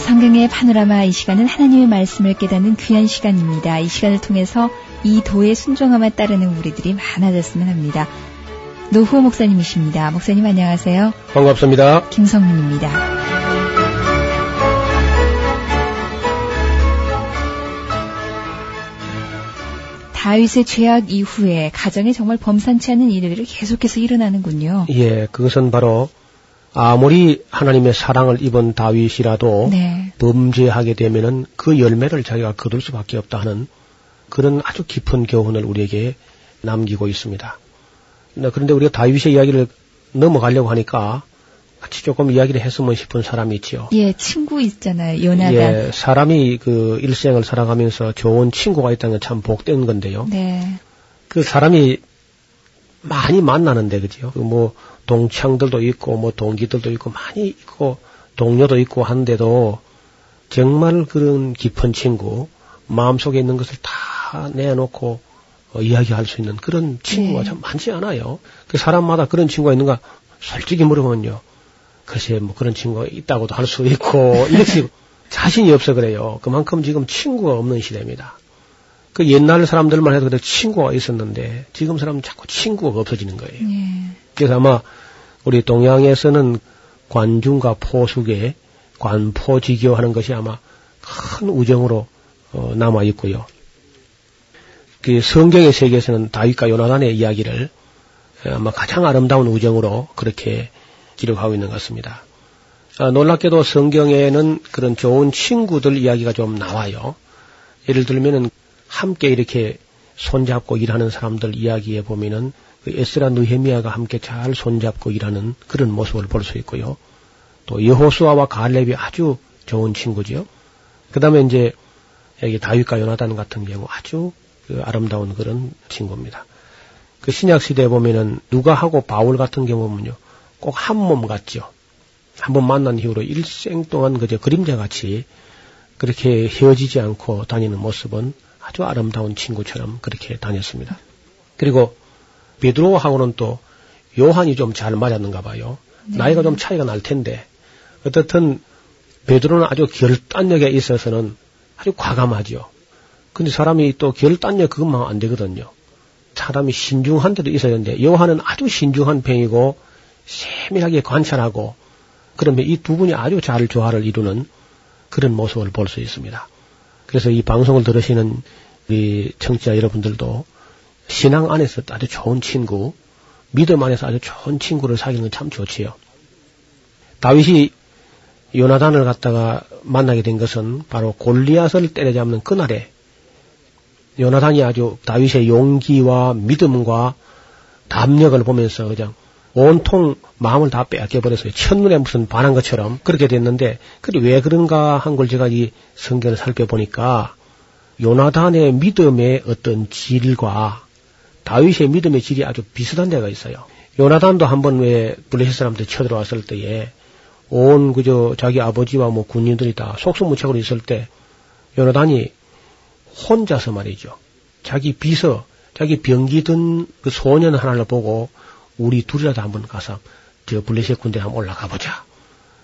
성경의 파노라마 이 시간은 하나님의 말씀을 깨닫는 귀한 시간입니다. 이 시간을 통해서 이 도의 순종함에 따르는 우리들이 많아졌으면 합니다. 노후 목사님이십니다. 목사님 안녕하세요. 반갑습니다. 김성민입니다. 다윗의 죄악 이후에 가정에 정말 범상치 않은 일들이 계속해서 일어나는군요. 예, 그것은 바로 아무리 하나님의 사랑을 입은 다윗이라도 네. 범죄하게 되면은 그 열매를 자기가 거둘 수밖에 없다 하는 그런 아주 깊은 교훈을 우리에게 남기고 있습니다. 네, 그런데 우리가 다윗의 이야기를 넘어가려고 하니까 같이 조금 이야기를 했으면 싶은 사람이 있지요. 예, 친구 있잖아요. 요나단. 예, 사람이 그 일생을 살아가면서 좋은 친구가 있다는 건 참 복된 건데요. 네. 그 사람이 많이 만나는데 그죠? 그뭐 동창들도 있고 뭐 동기들도 있고 많이 있고 동료도 있고 한데도 정말 그런 깊은 친구 마음속에 있는 것을 다 내놓고 어, 이야기할 수 있는 그런 친구가 네. 참 많지 않아요. 그 사람마다 그런 친구가 있는가 솔직히 물어보면요. 글쎄 뭐 그런 친구가 있다고도 할 수 있고 이렇게 자신이 없어 그래요. 그만큼 지금 친구가 없는 시대입니다. 그 옛날 사람들만 해도 그래 친구가 있었는데 지금 사람은 자꾸 친구가 없어지는 거예요. 예. 그래서 아마 우리 동양에서는 관중과 포숙의 관포지교하는 것이 아마 큰 우정으로 어, 남아 있고요. 그 성경의 세계에서는 다윗과 요나단의 이야기를 아마 가장 아름다운 우정으로 그렇게 기록하고 있는 것 같습니다. 아, 놀랍게도 성경에는 그런 좋은 친구들 이야기가 좀 나와요. 예를 들면은 함께 이렇게 손잡고 일하는 사람들 이야기에 보면은 그 에스라 느헤미야가 함께 잘 손잡고 일하는 그런 모습을 볼 수 있고요. 또 여호수아와 갈렙이 아주 좋은 친구지요. 그다음에 이제 여기 다윗과 요나단 같은 경우 아주 그 아름다운 그런 친구입니다. 그 신약 시대에 보면은 누가하고 바울 같은 경우는요. 꼭 한 몸 같죠. 한 번 만난 이후로 일생 동안 그저 그림자 같이 그렇게 헤어지지 않고 다니는 모습은 아주 아름다운 친구처럼 그렇게 다녔습니다. 그리고 베드로하고는 또 요한이 좀 잘 맞았는가 봐요. 나이가 좀 차이가 날 텐데 어떻든 베드로는 아주 결단력에 있어서는 아주 과감하죠. 근데 사람이 또 결단력 그것만 안 되거든요. 사람이 신중한 데도 있어야 되는데 요한은 아주 신중한 편이고 세밀하게 관찰하고 그러면 이 두 분이 아주 잘 조화를 이루는 그런 모습을 볼 수 있습니다. 그래서 이 방송을 들으시는 우리 청취자 여러분들도 신앙 안에서 아주 좋은 친구, 믿음 안에서 아주 좋은 친구를 사귀는 건참 좋지요. 다윗이 요나단을 갖다가 만나게 된 것은 바로 골리앗을 때려잡는 그날에 요나단이 아주 다윗의 용기와 믿음과 담력을 보면서 그냥 온통 마음을 다 빼앗겨버렸어요. 첫눈에 무슨 반한 것처럼 그렇게 됐는데, 그게 왜 그런가 한 걸 제가 이 성경을 살펴보니까 요나단의 믿음의 어떤 질과 다윗의 믿음의 질이 아주 비슷한 데가 있어요. 요나단도 한번 왜 블레셋 사람들 쳐들어왔을 때에 온 그저 자기 아버지와 뭐 군인들이 다 속수무책으로 있을 때 요나단이 혼자서 말이죠. 자기 비서, 자기 병기 든 그 소년 하나를 보고 우리 둘이라도 한번 가서 저 블레셋 군대 한번 올라가 보자.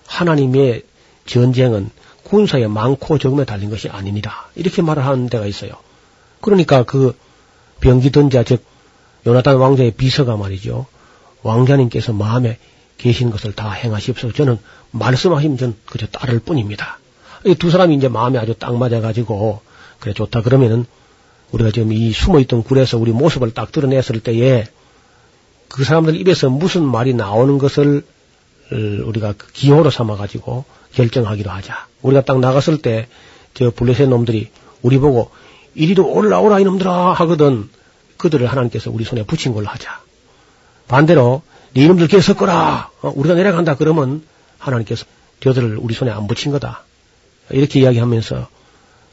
하나님의 전쟁은 군사에 많고 적음에 달린 것이 아닙니다. 이렇게 말을 하는 데가 있어요. 그러니까 그 병기 든 자 즉 요나단 왕자의 비서가 말이죠. 왕자님께서 마음에 계신 것을 다 행하시옵소서. 저는 말씀하시면 전 그저 따를 뿐입니다. 이 두 사람이 이제 마음에 아주 딱 맞아가지고 그래 좋다 그러면은 우리가 지금 이 숨어있던 굴에서 우리 모습을 딱 드러냈을 때에 그 사람들 입에서 무슨 말이 나오는 것을 어, 우리가 그 기호로 삼아가지고 결정하기로 하자. 우리가 딱 나갔을 때 저 블레셋 놈들이 우리 보고 이리로 올라오라 이놈들아 하거든 그들을 하나님께서 우리 손에 붙인 걸로 하자. 반대로 네 이놈들 계속 섞어라. 어, 우리가 내려간다 그러면 하나님께서 저들을 우리 손에 안 붙인 거다. 이렇게 이야기하면서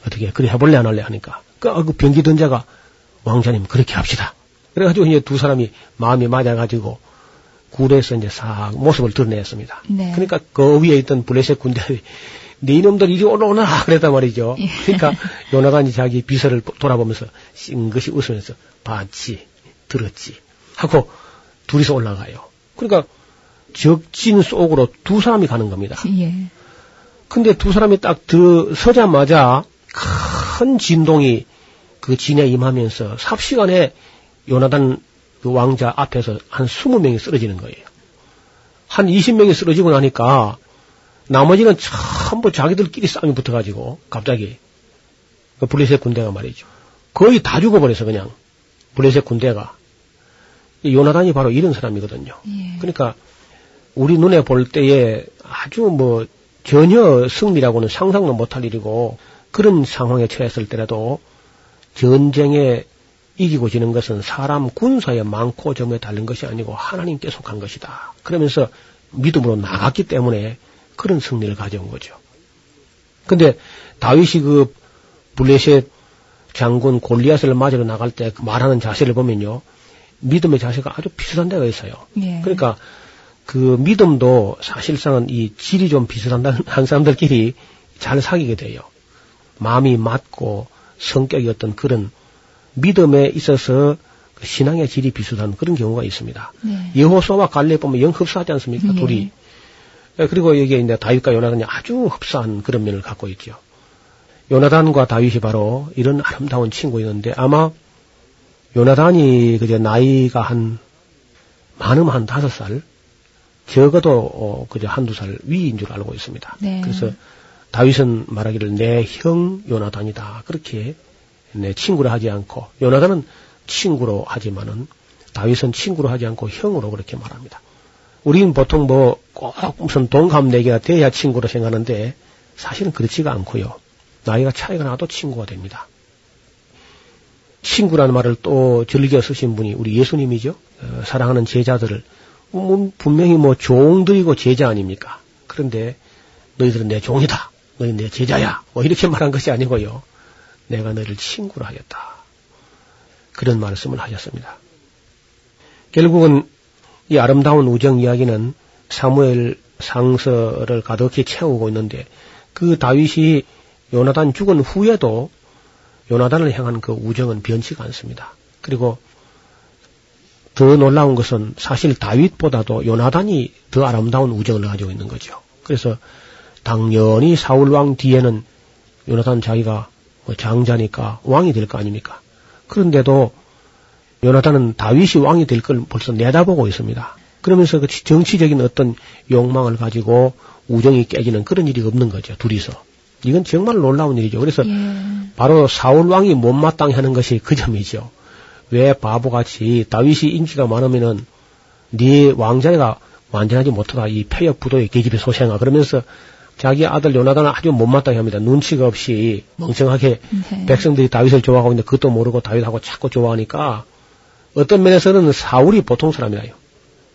어떻게 그래 해볼래 안 할래 하니까 그, 그 병기 든 자가 왕자님 그렇게 합시다. 그래가지고 이제 두 사람이 마음이 맞아가지고 굴에서 이제 싹 모습을 드러냈습니다. 네. 그러니까 그 위에 있던 블레셋 군대들이 네 이놈들 이리 올라오나 그랬단 말이죠. 예. 그러니까 요나단이 자기 비서를 돌아보면서 싱긋이 웃으면서 봤지 들었지 하고 둘이서 올라가요. 그러니까 적진 속으로 두 사람이 가는 겁니다. 예. 근데 두 사람이 딱 들서자마자 큰 진동이 그 진에 임하면서 삽시간에 요나단 그 왕자 앞에서 한 20명이 쓰러지는 거예요. 한 20명이 쓰러지고 나니까 나머지는 전부 자기들끼리 싸움이 붙어가지고 갑자기 그 블레셋 군대가 말이죠. 거의 다 죽어버려서 그냥 블레셋 군대가 이 요나단이 바로 이런 사람이거든요. 예. 그러니까 우리 눈에 볼 때에 아주 뭐 전혀 승리라고는 상상도 못할 일이고 그런 상황에 처했을 때라도 전쟁에 이기고 지는 것은 사람 군사에 많고 점에 달린 것이 아니고 하나님께 속한 것이다. 그러면서 믿음으로 나갔기 때문에 그런 승리를 가져온 거죠. 근데 다윗이 그 블레셋 장군 골리앗을 맞으러 나갈 때 말하는 자세를 보면요. 믿음의 자세가 아주 비슷한 데가 있어요. 예. 그러니까 그 믿음도 사실상은 이 질이 좀 비슷한 한 사람들끼리 잘 사귀게 돼요. 마음이 맞고 성격이 어떤 그런 믿음에 있어서 그 신앙의 질이 비슷한 그런 경우가 있습니다. 네. 여호수아와 갈렙 보면 영 흡사하지 않습니까? 예. 둘이. 예, 그리고 여기에 이제 다윗과 요나단이 아주 흡사한 그런 면을 갖고 있죠. 요나단과 다윗이 바로 이런 아름다운 친구였는데 아마 요나단이 그저 나이가 한 많으면 한 다섯 살, 적어도 어, 그저 한두 살 위인 줄 알고 있습니다. 네. 그래서 다윗은 말하기를 내 형 요나단이다 그렇게 내 친구로 하지 않고 요나단은 친구로 하지만은 다윗은 친구로 하지 않고 형으로 그렇게 말합니다. 우리는 보통 뭐 꼭 무슨 동갑내기가 돼야 친구로 생각하는데 사실은 그렇지가 않고요. 나이가 차이가 나도 친구가 됩니다. 친구라는 말을 또 즐겨 쓰신 분이 우리 예수님이죠. 어, 사랑하는 제자들을 뭐 분명히 뭐 종들이고 제자 아닙니까? 그런데 너희들은 내 종이다. 너희 내 제자야. 뭐 이렇게 말한 것이 아니고요. 내가 너희를 친구로 하겠다. 그런 말씀을 하셨습니다. 결국은 이 아름다운 우정 이야기는 사무엘 상서를 가득히 채우고 있는데 그 다윗이 요나단 죽은 후에도 요나단을 향한 그 우정은 변치가 않습니다. 그리고 더 놀라운 것은 사실 다윗보다도 요나단이 더 아름다운 우정을 가지고 있는 거죠. 그래서 당연히 사울 왕 뒤에는 요나단 자기가 뭐 장자니까 왕이 될 거 아닙니까? 그런데도 요나단은 다윗이 왕이 될 걸 벌써 내다보고 있습니다. 그러면서 그 정치적인 어떤 욕망을 가지고 우정이 깨지는 그런 일이 없는 거죠. 둘이서. 이건 정말 놀라운 일이죠. 그래서 예. 바로 사울 왕이 못마땅해 하는 것이 그 점이죠. 왜 바보같이 다윗이 인기가 많으면은 네 왕자가 완전하지 못하다 이 폐역 부도의 계집의 소생아 그러면서 자기 아들 요나단을 아주 못마땅해 합니다. 눈치가 없이 멍청하게 네. 백성들이 다윗을 좋아하고 있는데 그것도 모르고 다윗하고 자꾸 좋아하니까 어떤 면에서는 사울이 보통 사람이라요.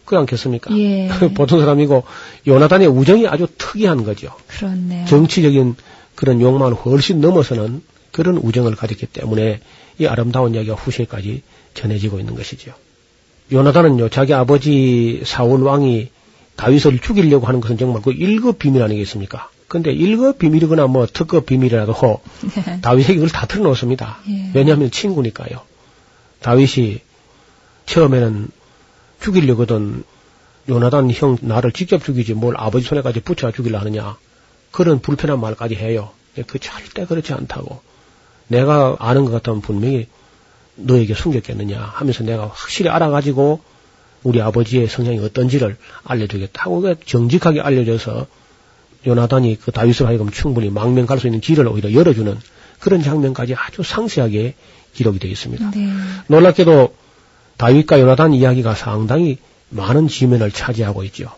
그렇지 않겠습니까? 예. 보통 사람이고 요나단의 우정이 아주 특이한 거죠. 그렇네요. 정치적인 그런 욕망을 훨씬 넘어서는 그런 우정을 가졌기 때문에 이 아름다운 이야기가 후세까지 전해지고 있는 것이죠. 요나단은요, 자기 아버지 사울 왕이 다윗을 죽이려고 하는 것은 정말 그 1급 비밀 아니겠습니까? 근데 1급 비밀이거나 뭐 특급 비밀이라도 네. 다윗에게 이걸 다 털어놓습니다. 예. 왜냐하면 친구니까요. 다윗이 처음에는 죽이려거든 요나단 형 나를 직접 죽이지 뭘 아버지 손에까지 붙여 죽이려 하느냐. 그런 불편한 말까지 해요. 그 절대 그렇지 않다고. 내가 아는 것 같으면 분명히 너에게 숨겼겠느냐 하면서 내가 확실히 알아가지고 우리 아버지의 성향이 어떤지를 알려주겠다 하고 그 정직하게 알려줘서 요나단이 그 다윗을 하여금 충분히 망명 갈 수 있는 길을 오히려 열어주는 그런 장면까지 아주 상세하게 기록이 되어 있습니다. 네. 놀랍게도 다윗과 요나단 이야기가 상당히 많은 지면을 차지하고 있죠.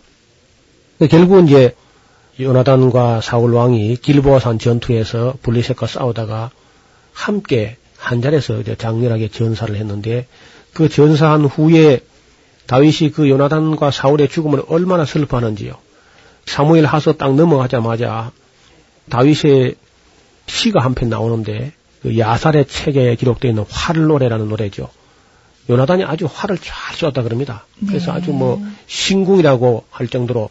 결국은 이제 요나단과 사울 왕이 길보아산 전투에서 블리셋과 싸우다가 함께 한 자리에서 장렬하게 전사를 했는데 그 전사한 후에 다윗이 그 요나단과 사울의 죽음을 얼마나 슬퍼하는지요. 사무엘 하서 딱 넘어가자마자 다윗의 시가 한 편 나오는데 그 야살의 책에 기록되어 있는 활 노래라는 노래죠. 요나단이 아주 활을 잘 쏘았다 그럽니다. 그래서 네. 아주 뭐 신궁이라고 할 정도로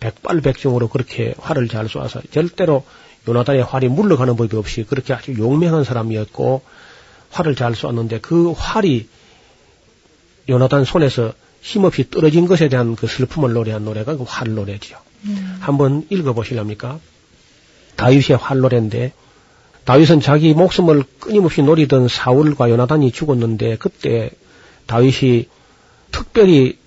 백발백중으로 그렇게 활을 잘 쏘아서 절대로 요나단의 활이 물러가는 법이 없이 그렇게 아주 용맹한 사람이었고 활을 잘 쏘았는데 그 활이 요나단 손에서 힘없이 떨어진 것에 대한 그 슬픔을 노래한 노래가 그 활노래지요. 한번 읽어보실랍니까? 다윗의 활노래인데 다윗은 자기 목숨을 끊임없이 노리던 사울과 요나단이 죽었는데 그때 다윗이 특별히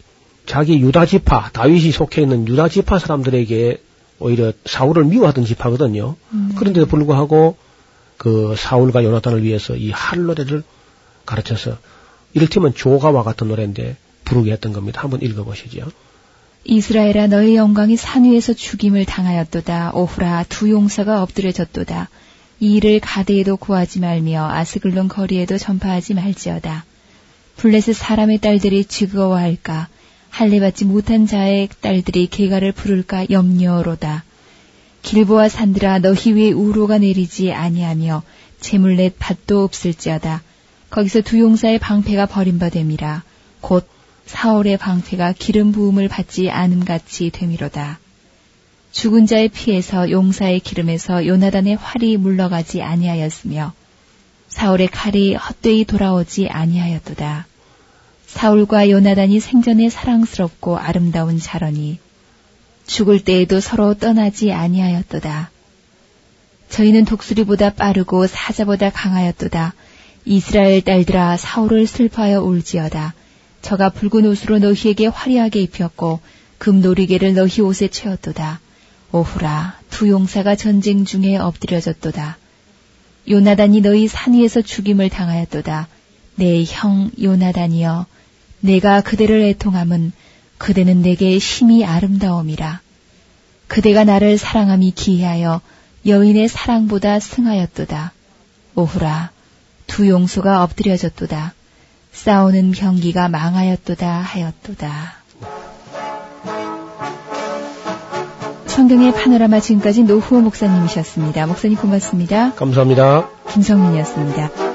자기 유다 지파, 다윗이 속해 있는 유다 지파 사람들에게 오히려 사울을 미워하던 지파거든요. 그런데도 불구하고 그 사울과 요나단을 위해서 이 할노래를 가르쳐서 이를테면 조가와 같은 노래인데 부르게 했던 겁니다. 한번 읽어보시죠. 이스라엘아 너의 영광이 산 위에서 죽임을 당하였도다. 오후라 두 용사가 엎드려졌도다. 이 일을 가데에도 구하지 말며 아스글론 거리에도 전파하지 말지어다. 블레셋 사람의 딸들이 즐거워할까? 할례받지 못한 자의 딸들이 개가를 부를까 염려로다. 길보아 산들아 너희 위에 우로가 내리지 아니하며 재물넷 밭도 없을지어다. 거기서 두 용사의 방패가 버림받음이라. 곧 사울의 방패가 기름 부음을 받지 않음 같이 됨이로다. 죽은 자의 피에서 용사의 기름에서 요나단의 활이 물러가지 아니하였으며 사울의 칼이 헛되이 돌아오지 아니하였도다. 사울과 요나단이 생전에 사랑스럽고 아름다운 자러니 죽을 때에도 서로 떠나지 아니하였도다. 저희는 독수리보다 빠르고 사자보다 강하였도다. 이스라엘 딸들아 사울을 슬퍼하여 울지어다. 저가 붉은 옷으로 너희에게 화려하게 입혔고 금노리개를 너희 옷에 채웠도다. 오후라 두 용사가 전쟁 중에 엎드려졌도다. 요나단이 너희 산 위에서 죽임을 당하였도다. 내 형 요나단이여 내가 그대를 애통함은 그대는 내게 심히 아름다움이라. 그대가 나를 사랑함이 기이하여 여인의 사랑보다 승하였도다. 오후라 두 용수가 엎드려졌도다. 싸우는 경기가 망하였도다 하였도다. 성경의 파노라마 지금까지 노후호 목사님이셨습니다. 목사님 고맙습니다. 감사합니다. 김성민이었습니다.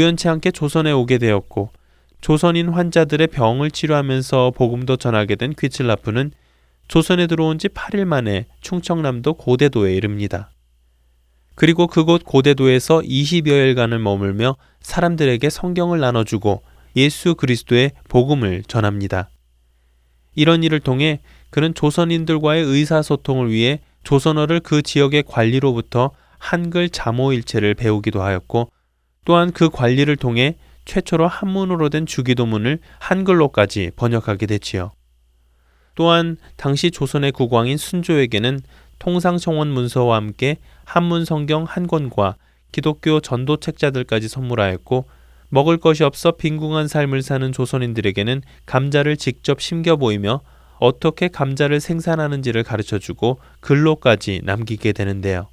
우연치 않게 조선에 오게 되었고 조선인 환자들의 병을 치료하면서 복음도 전하게 된 귀칠라프는 조선에 들어온 지 8일 만에 충청남도 고대도에 이릅니다. 그리고 그곳 고대도에서 20여일간을 머물며 사람들에게 성경을 나눠주고 예수 그리스도의 복음을 전합니다. 이런 일을 통해 그는 조선인들과의 의사소통을 위해 조선어를 그 지역의 관리로부터 한글 자모일체를 배우기도 하였고 또한 그 관리를 통해 최초로 한문으로 된 주기도문을 한글로까지 번역하게 됐지요. 또한 당시 조선의 국왕인 순조에게는 통상청원 문서와 함께 한문 성경 한 권과 기독교 전도 책자들까지 선물하였고 먹을 것이 없어 빈궁한 삶을 사는 조선인들에게는 감자를 직접 심겨 보이며 어떻게 감자를 생산하는지를 가르쳐 주고 글로까지 남기게 되는데요.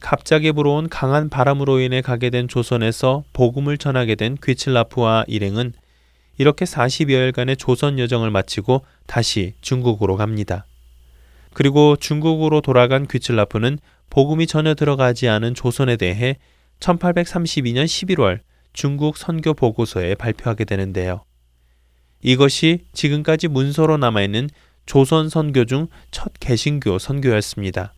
갑자기 불어온 강한 바람으로 인해 가게 된 조선에서 복음을 전하게 된 귀칠라프와 일행은 이렇게 40여일간의 조선 여정을 마치고 다시 중국으로 갑니다. 그리고 중국으로 돌아간 귀칠라프는 복음이 전혀 들어가지 않은 조선에 대해 1832년 11월 중국 선교 보고서에 발표하게 되는데요. 이것이 지금까지 문서로 남아있는 조선 선교 중 첫 개신교 선교였습니다.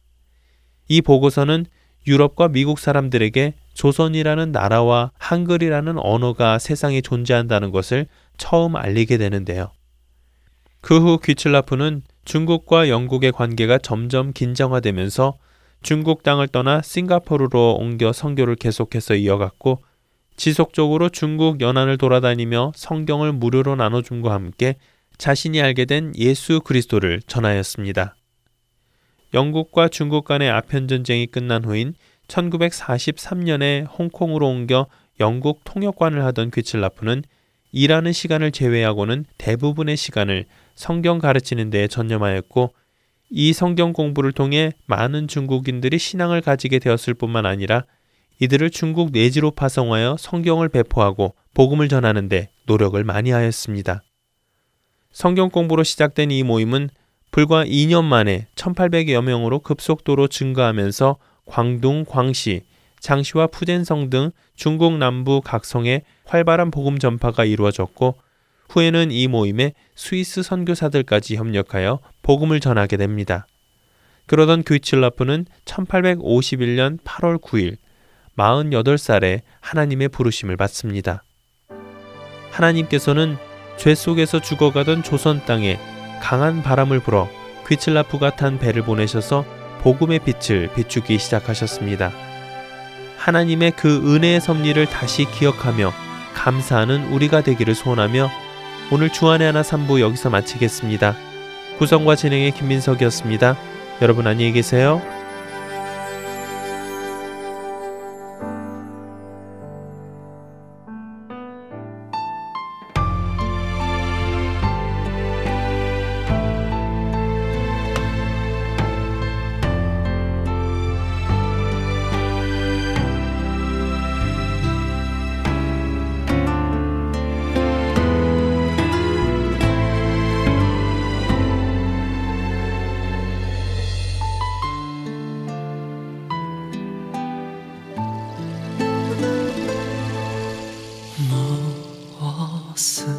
이 보고서는 유럽과 미국 사람들에게 조선이라는 나라와 한글이라는 언어가 세상에 존재한다는 것을 처음 알리게 되는데요. 그 후 귀칠라프는 중국과 영국의 관계가 점점 긴장화되면서 중국 땅을 떠나 싱가포르로 옮겨 선교를 계속해서 이어갔고 지속적으로 중국 연안을 돌아다니며 성경을 무료로 나눠줌과 함께 자신이 알게 된 예수 그리스도를 전하였습니다. 영국과 중국 간의 아편 전쟁이 끝난 후인 1943년에 홍콩으로 옮겨 영국 통역관을 하던 귀칠라프는 일하는 시간을 제외하고는 대부분의 시간을 성경 가르치는 데에 전념하였고 이 성경 공부를 통해 많은 중국인들이 신앙을 가지게 되었을 뿐만 아니라 이들을 중국 내지로 파송하여 성경을 배포하고 복음을 전하는데 노력을 많이 하였습니다. 성경 공부로 시작된 이 모임은 불과 2년 만에 1800여 명으로 급속도로 증가하면서 광둥, 광시, 장시와 푸젠성 등 중국 남부 각 성에 활발한 복음 전파가 이루어졌고 후에는 이 모임에 스위스 선교사들까지 협력하여 복음을 전하게 됩니다. 그러던 귀칠라프는 1851년 8월 9일 48살에 하나님의 부르심을 받습니다. 하나님께서는 죄 속에서 죽어가던 조선 땅에 강한 바람을 불어 귀칠라프가 탄 배를 보내셔서 복음의 빛을 비추기 시작하셨습니다. 하나님의 그 은혜의 섭리를 다시 기억하며 감사하는 우리가 되기를 소원하며 오늘 주안의 하나 3부 여기서 마치겠습니다. 구성과 진행의 김민석이었습니다. 여러분 안녕히 계세요. 무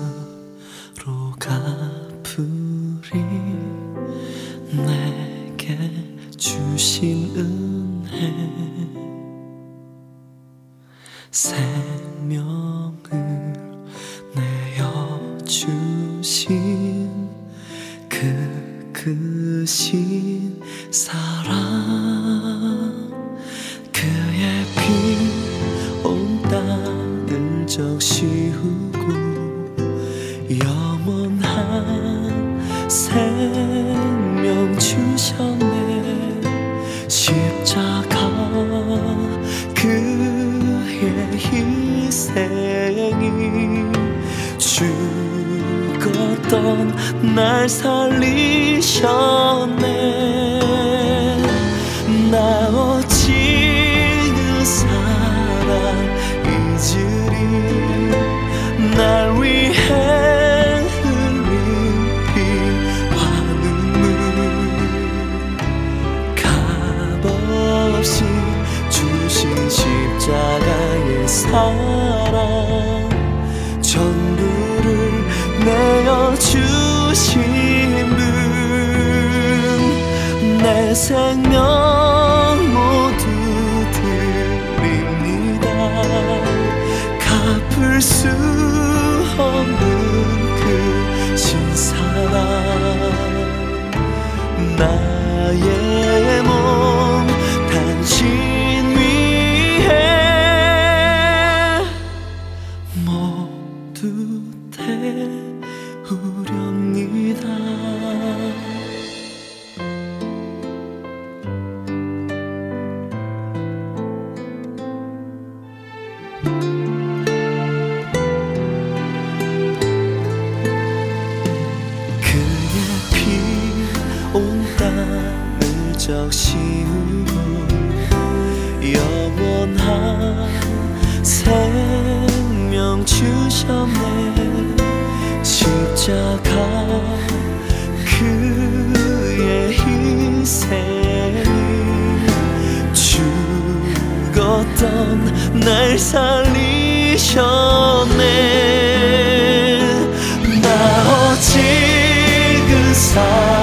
주셨네 십자가 그의 희생이 죽었던 날 살리셨네. 나 오직 그 사랑